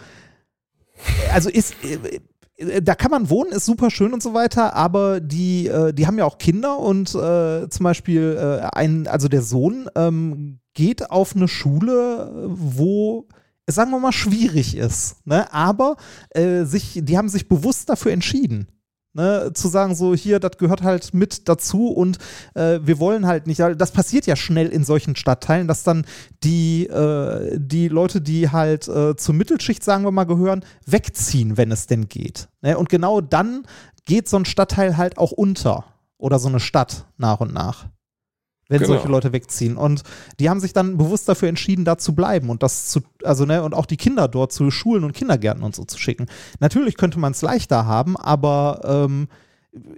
also ist. Äh, da kann man wohnen, ist super schön und so weiter, aber die, äh, die haben ja auch Kinder und äh, zum Beispiel äh, ein, also der Sohn ähm, geht auf eine Schule, wo sagen wir mal schwierig ist, ne? aber äh, sich, die haben sich bewusst dafür entschieden. Ne, zu sagen, so hier, das gehört halt mit dazu und äh, wir wollen halt nicht, das passiert ja schnell in solchen Stadtteilen, dass dann die, äh, die Leute, die halt äh, zur Mittelschicht, sagen wir mal, gehören, wegziehen, wenn es denn geht. Ne? Und genau dann geht so ein Stadtteil halt auch unter oder so eine Stadt nach und nach. Wenn
Genau.
solche Leute wegziehen. Und die haben sich dann bewusst dafür entschieden, da zu bleiben und das zu, also ne, und auch die Kinder dort zu Schulen und Kindergärten und so zu schicken. Natürlich könnte man es leichter haben, aber ähm,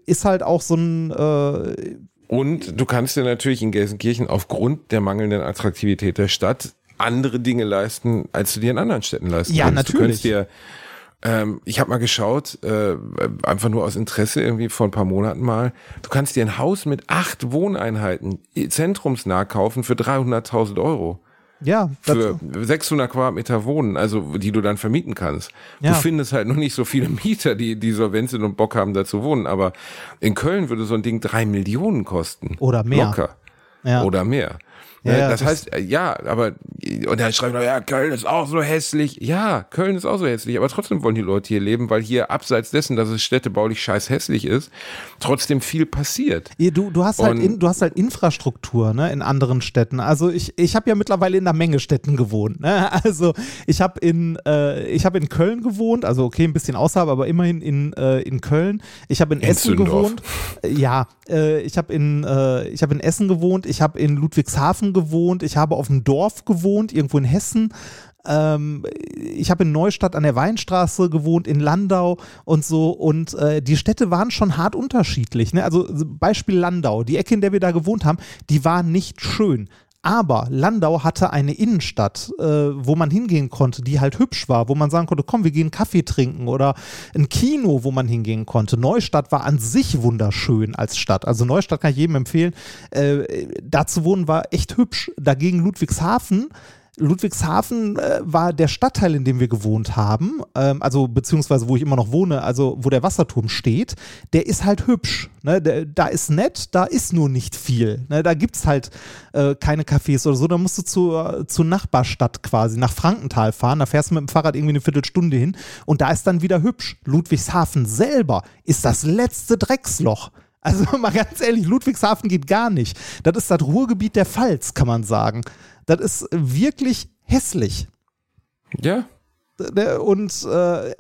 ist halt auch so ein äh,
Und du kannst dir natürlich in Gelsenkirchen aufgrund der mangelnden Attraktivität der Stadt andere Dinge leisten, als du dir in anderen Städten leisten
Ja,
kannst. Du
natürlich.
könntest dir, ähm, ich habe mal geschaut, äh, einfach nur aus Interesse irgendwie vor ein paar Monaten mal, du kannst dir ein Haus mit acht Wohneinheiten zentrumsnah kaufen für 300.000 Euro.
ja,
Für 600 Quadratmeter Wohnen, also die du dann vermieten kannst.
Ja.
Du findest halt noch nicht so viele Mieter, die, die solvent sind und Bock haben, da zu wohnen. Aber in Köln würde so ein Ding drei Millionen kosten.
Oder mehr.
Locker.
ja.
Oder mehr.
Ja,
Ne,
ja,
das
das-
heißt, äh, ja, aber, und dann schreiben ja, Köln ist auch so hässlich. Ja, Köln ist auch so hässlich, aber trotzdem wollen die Leute hier leben, weil hier abseits dessen, dass es städtebaulich scheiß hässlich ist, trotzdem viel passiert.
Du, du, hast halt in, du hast halt Infrastruktur ne, in anderen Städten. Also ich, ich habe ja mittlerweile in einer Menge Städten gewohnt. Ne? Also ich habe in, äh, ich in Köln gewohnt, also okay, ein bisschen außerhalb, aber immerhin in, äh, in Köln. Ich habe in,
In
Essen
Zündorf.
gewohnt. Äh, Ja, äh, ich habe in, äh, ich hab in Essen gewohnt, ich habe in Ludwigshafen gewohnt, ich habe auf dem Dorf gewohnt, irgendwo in Hessen. Ähm, ich habe in Neustadt an der Weinstraße gewohnt, in Landau und so. Und äh, die Städte waren schon hart unterschiedlich. Ne? Also Beispiel Landau, die Ecke, in der wir da gewohnt haben, die war nicht schön. Aber Landau hatte eine Innenstadt, äh, wo man hingehen konnte, die halt hübsch war, wo man sagen konnte, komm, wir gehen Kaffee trinken oder ein Kino, wo man hingehen konnte. Neustadt war an sich wunderschön als Stadt. Also Neustadt kann ich jedem empfehlen. Äh, da zu wohnen war echt hübsch. Dagegen Ludwigshafen Ludwigshafen äh, war der Stadtteil, in dem wir gewohnt haben, ähm, also beziehungsweise wo ich immer noch wohne, also wo der Wasserturm steht, der ist halt hübsch. Ne? Der, da ist nett, da ist nur nicht viel. Ne? Da gibt es halt äh, keine Cafés oder so. Da musst du zur, zur Nachbarstadt quasi, nach Frankenthal fahren. Da fährst du mit dem Fahrrad irgendwie eine Viertelstunde hin und da ist dann wieder hübsch. Ludwigshafen selber ist das letzte Drecksloch. Also mal ganz ehrlich, Ludwigshafen geht gar nicht. Das ist das Ruhrgebiet der Pfalz, kann man sagen. Das ist wirklich hässlich.
Ja,
Ne, Und äh,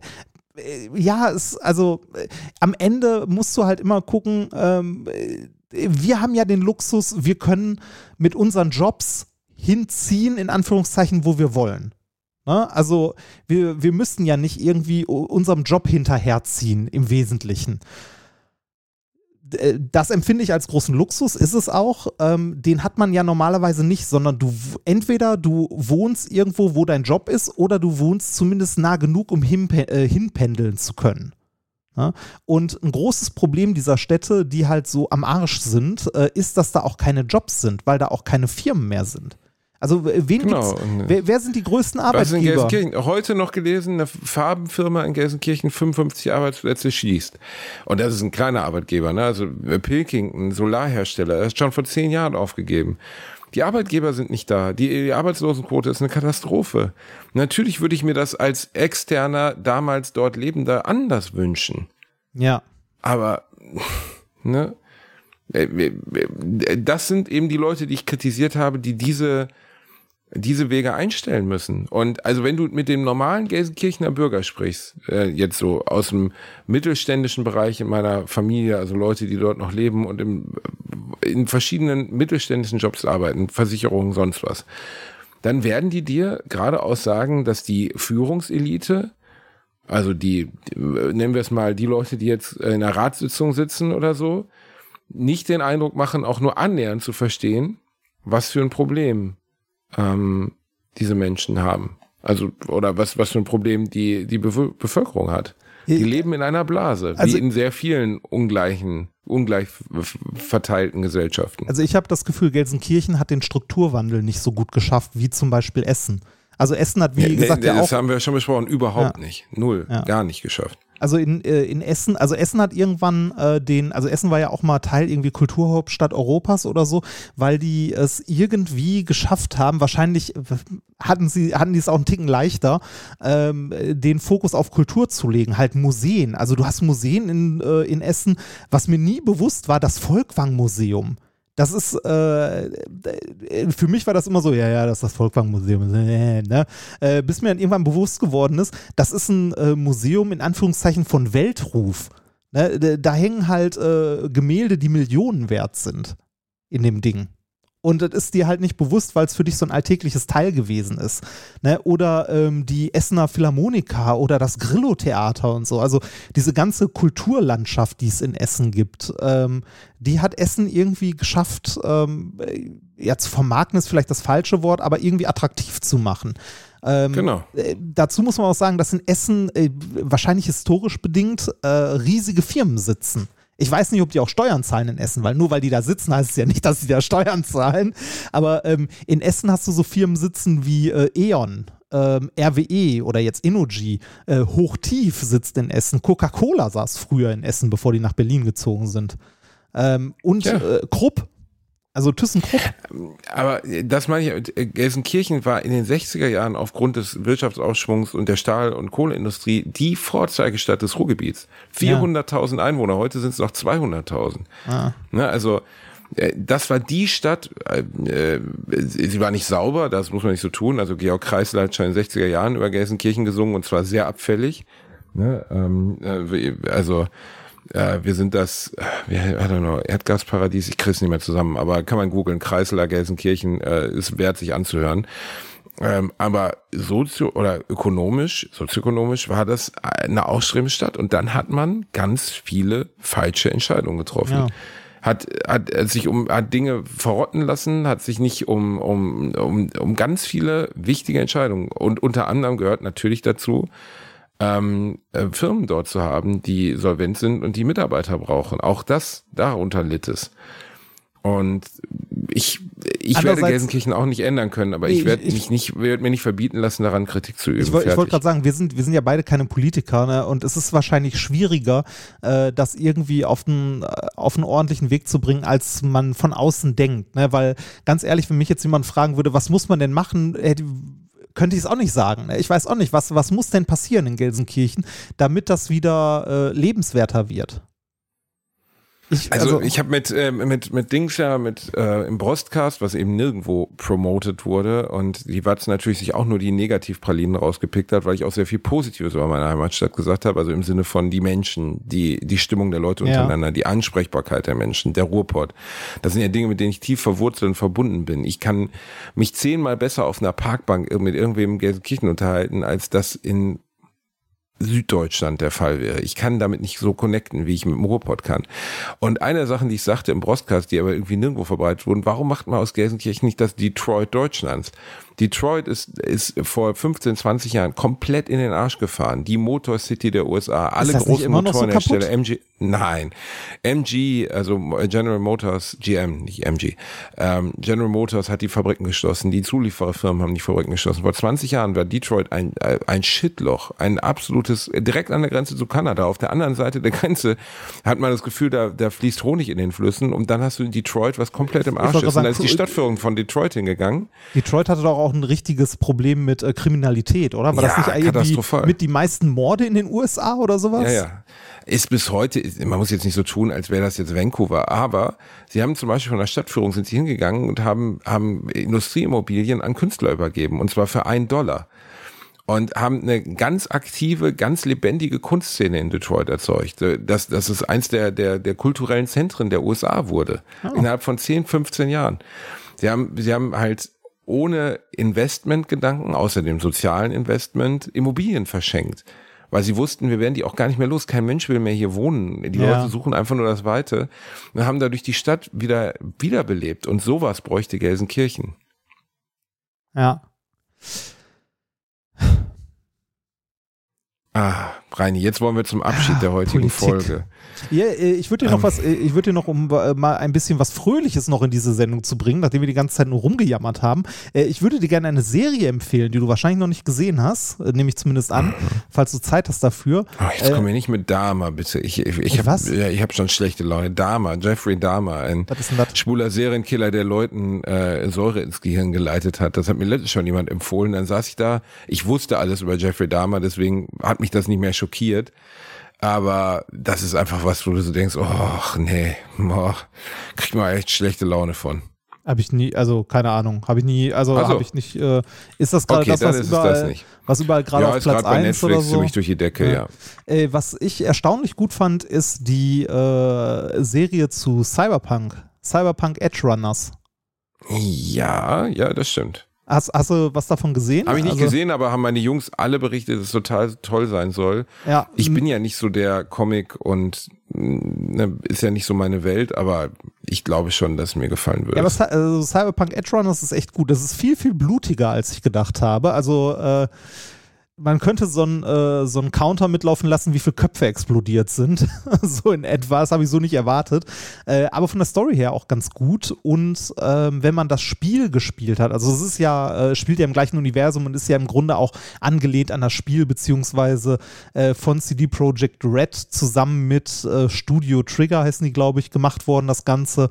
ja, es, also äh, am Ende musst du halt immer gucken, ähm, äh, wir haben ja den Luxus, wir können mit unseren Jobs hinziehen, in Anführungszeichen, wo wir wollen. Ne? Also wir, wir müssten ja nicht irgendwie unserem Job hinterherziehen im Wesentlichen. Äh, Das empfinde ich als großen Luxus, ist es auch. Ähm, den hat man ja normalerweise nicht, sondern du entweder du wohnst irgendwo, wo dein Job ist, oder du wohnst zumindest nah genug, um hinpe äh, hinpendeln zu können. Ja? Und ein großes Problem dieser Städte, die halt so am Arsch sind, äh, ist, dass da auch keine Jobs sind, weil da auch keine Firmen mehr sind. Also w- wen
Genau.
gibt's, wer, wer sind die größten
Was in
Arbeitgeber?
Gelsenkirchen, heute noch gelesen, eine Farbenfirma in Gelsenkirchen 55 Arbeitsplätze schließt. Und das ist ein kleiner Arbeitgeber, ne? Also Pilkington, Solarhersteller, er ist schon vor zehn Jahren aufgegeben. Die Arbeitgeber sind nicht da. Die, die Arbeitslosenquote ist eine Katastrophe. Natürlich würde ich mir das als externer, damals dort Lebender anders wünschen.
Ja.
Aber, ne? Äh, äh, Das sind eben die Leute, die ich kritisiert habe, die diese, diese Wege einstellen müssen. Und also wenn du mit dem normalen Gelsenkirchener Bürger sprichst, äh, jetzt so aus dem mittelständischen Bereich in meiner Familie, also Leute, die dort noch leben und im, in verschiedenen mittelständischen Jobs arbeiten, Versicherungen, sonst was, dann werden die dir geradeaus sagen, dass die Führungselite also die, die, nennen wir es mal, die Leute, die jetzt in einer Ratssitzung sitzen oder so, nicht den Eindruck machen, auch nur annähernd zu verstehen, was für ein Problem ähm, diese Menschen haben. Also, oder was, was für ein Problem die, die Bev Bevölkerung hat. Die leben in einer Blase,
Also-
wie in sehr vielen ungleichen, ungleich verteilten Gesellschaften.
Also ich habe das Gefühl, Gelsenkirchen hat den Strukturwandel nicht so gut geschafft wie zum Beispiel Essen. Also Essen hat, wie
Nee,
gesagt,
nee,
ja
das
auch,
haben wir schon besprochen, überhaupt
Ja.
nicht. Null,
Ja.
gar nicht geschafft.
Also in, äh, in Essen, also Essen hat irgendwann äh, den, also Essen war ja auch mal Teil irgendwie Kulturhauptstadt Europas oder so, weil die es irgendwie geschafft haben, wahrscheinlich hatten sie, hatten die es auch einen Ticken leichter, ähm, äh, den Fokus auf Kultur zu legen, halt Museen. Also du hast Museen in, äh, in Essen, was mir nie bewusst war, das Volkwang-Museum. Das ist, äh, äh, für mich war das immer so, ja, ja, das ist das Volkwang-Museum, äh, ne? äh, bis mir dann irgendwann bewusst geworden ist, das ist ein äh, Museum in Anführungszeichen von Weltruf. Ne? Da- Da hängen halt äh, Gemälde, die Millionen wert sind in dem Ding. Und das ist dir halt nicht bewusst, weil es für dich so ein alltägliches Teil gewesen ist. Ne? Oder ähm, die Essener Philharmoniker oder das Grillo-Theater und so. Also diese ganze Kulturlandschaft, die es in Essen gibt, ähm, die hat Essen irgendwie geschafft, ähm, ja, zu vermarkten ist vielleicht das falsche Wort, aber irgendwie attraktiv zu machen. Ähm,
Genau.
äh, dazu muss man auch sagen, dass in Essen äh, wahrscheinlich historisch bedingt äh, riesige Firmen sitzen. Ich weiß nicht, ob die auch Steuern zahlen in Essen, weil nur weil die da sitzen, heißt es ja nicht, dass sie da Steuern zahlen. Aber ähm, in Essen hast du so Firmen sitzen wie äh, E.ON, ähm, RWE oder jetzt Innogy. Äh, Hochtief sitzt in Essen. Coca-Cola saß früher in Essen, bevor die nach Berlin gezogen sind. Ähm, und
Ja.
äh, Krupp. Also ThyssenKrupp.
Aber das meine ich, Gelsenkirchen war in den 60er Jahren aufgrund des Wirtschaftsaufschwungs und der Stahl- und Kohleindustrie die Vorzeigestadt des Ruhrgebiets. 400.000 Einwohner, heute sind es noch 200.000.
Ah.
Ne, also äh, das war die Stadt, äh, äh, sie war nicht sauber, das muss man nicht so tun. Also Georg Kreisler hat schon in den 60er Jahren über Gelsenkirchen gesungen und zwar sehr abfällig. Ne, ähm, äh, also äh, wir sind das, äh, I don't know, Erdgasparadies, ich krieg's nicht mehr zusammen, aber kann man googeln, Kreisler, Gelsenkirchen, äh, ist wert sich anzuhören. Ähm, aber sozio oder ökonomisch, sozioökonomisch war das eine ausstrebende Stadt und dann hat man ganz viele falsche Entscheidungen getroffen.
Ja.
Hat, hat sich um hat Dinge verrotten lassen, hat sich nicht um, um, um, um ganz viele wichtige Entscheidungen und unter anderem gehört natürlich dazu, ähm, äh, Firmen dort zu haben, die solvent sind und die Mitarbeiter brauchen. Auch das, darunter litt es. Und ich, ich werde Gelsenkirchen auch nicht ändern können, aber ich werde
ich-
mich nicht, werde mir nicht verbieten lassen, daran Kritik zu üben.
Ich, woll- ich wollte gerade sagen, wir sind, wir sind ja beide keine Politiker ne? und es ist wahrscheinlich schwieriger, äh, das irgendwie auf einen, äh, auf einen ordentlichen Weg zu bringen, als man von außen denkt. Ne? Weil ganz ehrlich, wenn mich jetzt jemand fragen würde, was muss man denn machen, hätte, könnte ich es auch nicht sagen. Ne? Ich weiß auch nicht, was, was muss denn passieren in Gelsenkirchen, damit das wieder äh, lebenswerter wird. Ich,
Also, ich habe mit, ähm, mit, mit Dings ja, mit äh, im Brostcast, was eben nirgendwo promoted wurde und die Watz natürlich sich auch nur die Negativpralinen rausgepickt hat, weil ich auch sehr viel Positives über meine Heimatstadt gesagt habe, also im Sinne von die Menschen, die, die Stimmung der Leute
Ja.
untereinander, die Ansprechbarkeit der Menschen, der Ruhrpott. Das sind ja Dinge, mit denen ich tief verwurzelt und verbunden bin. Ich kann mich zehnmal besser auf einer Parkbank mit irgendwem in Gelsenkirchen unterhalten, als das in Süddeutschland der Fall wäre. Ich kann damit nicht so connecten, wie ich mit dem Ruhrpott kann. Und eine der Sachen, die ich sagte im Brostcast, die aber irgendwie nirgendwo verbreitet wurden, warum macht man aus Gelsenkirchen nicht das Detroit Deutschlands? Detroit ist, ist vor 15, 20 Jahren komplett in den Arsch gefahren. Die Motor City der USA, alle großen
noch so
Motorenhersteller, MG, nein, MG, also General Motors, GM, nicht MG, ähm, General Motors hat die Fabriken geschlossen, die Zuliefererfirmen haben die Fabriken geschlossen. Vor 20 Jahren war Detroit ein, äh, ein Shitloch, ein absolutes, direkt an der Grenze zu Kanada. Auf der anderen Seite der Grenze hat man das Gefühl, da, da fließt Honig in den Flüssen und dann hast du in Detroit, was komplett im Arsch ist. Und da ist die Stadtführung von Detroit hingegangen.
Detroit hatte doch auch ein richtiges Problem mit äh, Kriminalität, oder? War das
Ja,
nicht irgendwie
katastrophal.
mit die meisten Morde in den USA oder sowas?
Ja, ja. Ist bis heute, man muss jetzt nicht so tun, als wäre das jetzt Vancouver, aber sie haben zum Beispiel von der Stadtführung sind sie hingegangen und haben, haben Industrieimmobilien an Künstler übergeben und zwar für einen Dollar. Und haben eine ganz aktive, ganz lebendige Kunstszene in Detroit erzeugt. Dass, dass es eins der, der, der kulturellen Zentren der USA wurde. Innerhalb von 10, 15 Jahren. Sie haben, sie haben halt ohne Investmentgedanken, außer dem sozialen Investment, Immobilien verschenkt. Weil sie wussten, wir werden die auch gar nicht mehr los. Kein Mensch will mehr hier wohnen. Die
Ja.
Leute suchen einfach nur das Weite. Und haben dadurch die Stadt wieder wiederbelebt. Und sowas bräuchte Gelsenkirchen.
Ja.
Ah, Reini, jetzt wollen wir zum Abschied der heutigen
Politik.
Folge.
Ja, äh, ich würde dir noch
Ähm.
was, äh, ich würde dir noch, um äh, mal ein bisschen was Fröhliches noch in diese Sendung zu bringen, nachdem wir die ganze Zeit nur rumgejammert haben. Äh, Ich würde dir gerne eine Serie empfehlen, die du wahrscheinlich noch nicht gesehen hast, äh, nehme ich zumindest an, falls du Zeit hast dafür.
Oh, jetzt
Äh,
komm mir nicht mit Dahmer, bitte. Ich, ich, ich habe ja, ich hab schon schlechte Laune. Dahmer, Jeffrey Dahmer, ein schwuler Serienkiller, der Leuten äh, Säure ins Gehirn geleitet hat. Das hat mir letztens schon jemand empfohlen. Dann saß ich da. Ich wusste alles über Jeffrey Dahmer, deswegen hat mich das nicht mehr schockiert. Aber das ist einfach was, wo du so denkst, oh, nee, oh, krieg mal echt schlechte Laune von.
Habe ich nie, also keine Ahnung, habe ich nie, also
Ach so.
habe ich nicht, äh, ist das gerade
Okay,
das, was überall,
das
was überall gerade
ja,
auf Platz
gerade bei
1 oder so?
ziemlich durch die Decke, ja.
Äh, was ich erstaunlich gut fand, ist die äh, Serie zu Cyberpunk, Cyberpunk Edge Runners.
Ja, ja, das stimmt.
Hast, hast du was davon gesehen?
Habe ich nicht
Also,
gesehen, aber haben meine Jungs alle berichtet, dass es total toll sein soll.
Ja,
Ich bin ja nicht so der Comic und ne, ist ja nicht so meine Welt, aber ich glaube schon, dass es mir gefallen würde.
Ja, aber also Cyberpunk Edge Runners ist echt gut. Das ist viel, viel blutiger, als ich gedacht habe. Also, äh, man könnte so einen äh, so einen Counter mitlaufen lassen, wie viele Köpfe explodiert sind. so in etwa. Das habe ich so nicht erwartet. Äh, aber von der Story her auch ganz gut. Und ähm, wenn man das Spiel gespielt hat, also es ist ja, äh, spielt ja im gleichen Universum und ist ja im Grunde auch angelehnt an das Spiel, beziehungsweise äh, von CD Projekt Red zusammen mit äh, Studio Trigger heißen die, glaube ich, gemacht worden, das Ganze.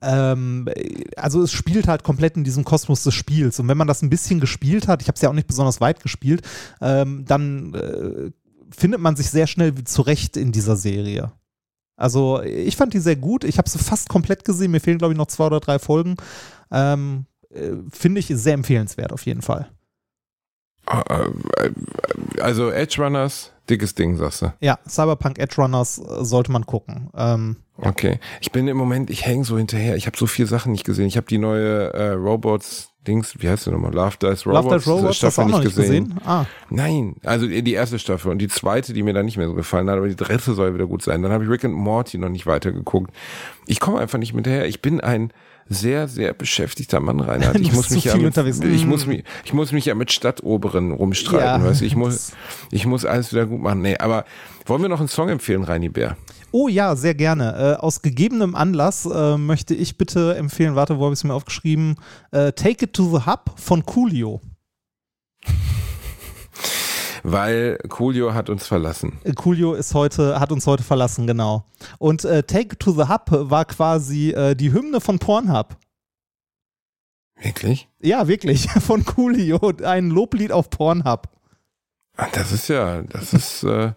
Ähm, also es spielt halt komplett in diesem Kosmos des Spiels. Und wenn man das ein bisschen gespielt hat, ich habe es ja auch nicht besonders weit gespielt, ähm, dann äh, findet man sich sehr schnell zurecht in dieser Serie. Also ich fand die sehr gut. Ich habe sie fast komplett gesehen. Mir fehlen, glaube ich, noch zwei oder drei Folgen. Ähm, äh, Finde ich sehr empfehlenswert auf jeden Fall.
also Edge Runners, dickes Ding, sagst du.
Ja, Cyberpunk Edge Runners äh, sollte man gucken. Ähm,
Okay. Ich bin im Moment, ich hänge so hinterher. Ich habe so viele Sachen nicht gesehen. Ich habe die neue äh, Robots Dings, wie heißt die nochmal? Love Dice Robots,
Love Death Robots, hast du auch nicht gesehen? Ah,
Nein, also die erste Staffel und die zweite, die mir dann nicht mehr so gefallen hat, aber die dritte soll wieder gut sein. Dann habe ich Rick and Morty noch nicht weitergeguckt. Ich komme einfach nicht mit hinterher. Ich bin ein sehr, sehr beschäftigter Mann, Reinhard. Ich muss mich ja mit, ich muss mich, ich muss mich ja mit Stadtoberen rumstreiten,
Ja.
weißt du. Ich muss, ich muss alles wieder gut machen. Nee, aber wollen wir noch einen Song empfehlen, Reini Bär?
Oh ja, sehr gerne. Äh, aus gegebenem Anlass äh, möchte ich bitte empfehlen, warte, wo habe ich es mir aufgeschrieben? Äh, Take It to the Hub von Coolio.
Weil Coolio hat uns verlassen.
Äh, Coolio ist heute, hat uns heute verlassen, genau. Und äh, Take It to the Hub war quasi äh, die Hymne von Pornhub.
Wirklich?
Ja, wirklich, von Coolio. Ein Loblied auf Pornhub.
Ah, Das ist ja, das ist, äh,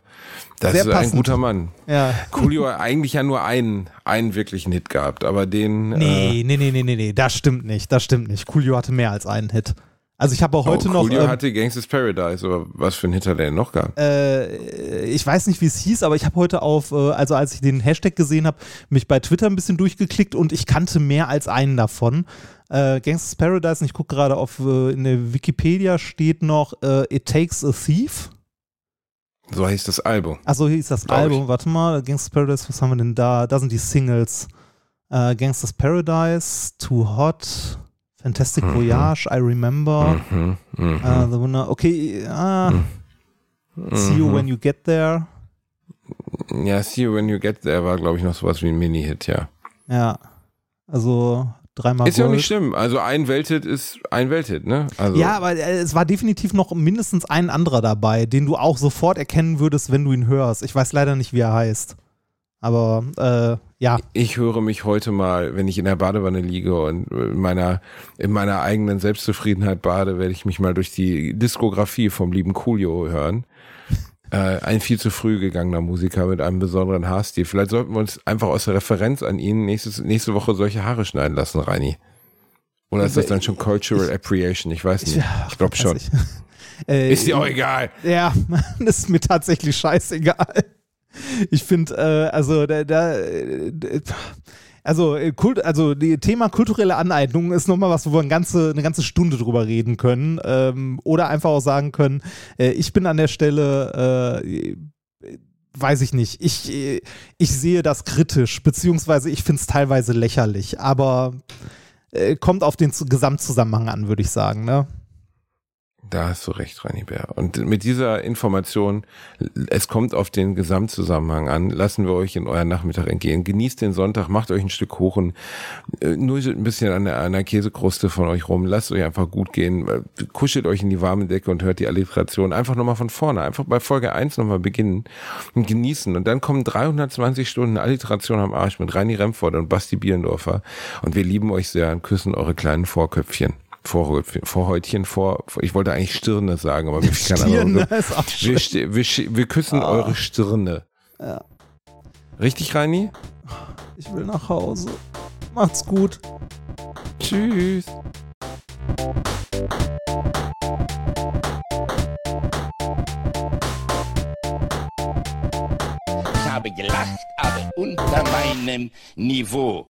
das
Sehr
ist ein
passend.
guter Mann.
Ja.
Coolio hat eigentlich ja nur einen, einen wirklichen Hit gehabt, aber den. Äh,
Nee, nee, nee, nee, nee, nee, das stimmt nicht, das stimmt nicht. Coolio hatte mehr als einen Hit. Also ich habe auch heute
oh,
noch.
Coolio
ähm,
hatte Gangsters Paradise, aber was für einen Hit hat er denn noch gehabt?
äh, ich weiß nicht, wie es hieß, aber ich habe heute auf, äh, also als ich den Hashtag gesehen habe, mich bei Twitter ein bisschen durchgeklickt und ich kannte mehr als einen davon. Äh, Gangsters Paradise, und ich gucke gerade auf, äh, in der Wikipedia steht noch äh, It Takes a Thief.
So heißt das Album.
Achso, hier ist das
Glaub
Album, warte mal, Gangsters Paradise, was haben wir denn da? Da sind die Singles. Äh, Gangsters Paradise, Too Hot, Fantastic
Mhm.
Voyage, I Remember,
Mhm, mhm,
äh, The Winner, okay, ah, See You
mhm.
When You Get There.
Ja, See You When You Get There war, glaube ich, noch sowas wie ein Mini-Hit, ja.
Ja, also dreimal
Ist ja auch
Gold.
nicht schlimm. Also ein Welthit ist ein Welthit, ne? Also,
Ja, aber äh, es war definitiv noch mindestens ein anderer dabei, den du auch sofort erkennen würdest, wenn du ihn hörst. Ich weiß leider nicht, wie er heißt. Aber äh, ja,
Ich höre mich heute mal, wenn ich in der Badewanne liege und in meiner, in meiner eigenen Selbstzufriedenheit bade, werde ich mich mal durch die Diskografie vom lieben Coolio hören. Äh, ein viel zu früh gegangener Musiker mit einem besonderen Haarstil. Vielleicht sollten wir uns einfach aus der Referenz an ihn nächstes, nächste Woche solche Haare schneiden lassen, Reini. Oder ist das dann schon Cultural Appropriation? Ich weiß nicht. Ich glaube schon.
ich. Äh,
Ist dir auch egal.
Ja, das ist mir tatsächlich scheißegal. Ich finde, äh, also da, da äh, also, äh, Kult, also Thema kulturelle Aneignung ist nochmal was, wo wir eine ganze, eine ganze Stunde drüber reden können. Ähm, oder einfach auch sagen können, äh, ich bin an der Stelle, äh, weiß ich nicht, ich, äh, ich sehe das kritisch, beziehungsweise ich finde es teilweise lächerlich, aber äh, kommt auf den Zu- Gesamtzusammenhang an, würde ich sagen, ne?
Da hast du recht, Reini Bär. Und mit dieser Information, es kommt auf den Gesamtzusammenhang an, lassen wir euch in euren Nachmittag entgehen. Genießt den Sonntag, macht euch ein Stück Kuchen, äh, nur ein bisschen an der, an der Käsekruste von euch rum, lasst euch einfach gut gehen, äh, kuschelt euch in die warme Decke und hört die Alliteration einfach nochmal von vorne, einfach bei Folge 1 nochmal beginnen und genießen. Und dann kommen 320 Stunden Alliteration am Arsch mit Reini Remford und Basti Bierendorfer und wir lieben euch sehr und küssen eure kleinen Vorköpfchen. Vorhäutchen, Vorhäutchen, vor, ich wollte eigentlich Stirne sagen, aber mir fiel kein
Stirn,
anderer
ist auch
wir,
schön.
wir, wir küssen eure Stirne.
Ja.
Richtig, Reini?
Ich will nach Hause. Macht's gut.
Tschüss.
Ich habe gelacht, aber unter meinem Niveau.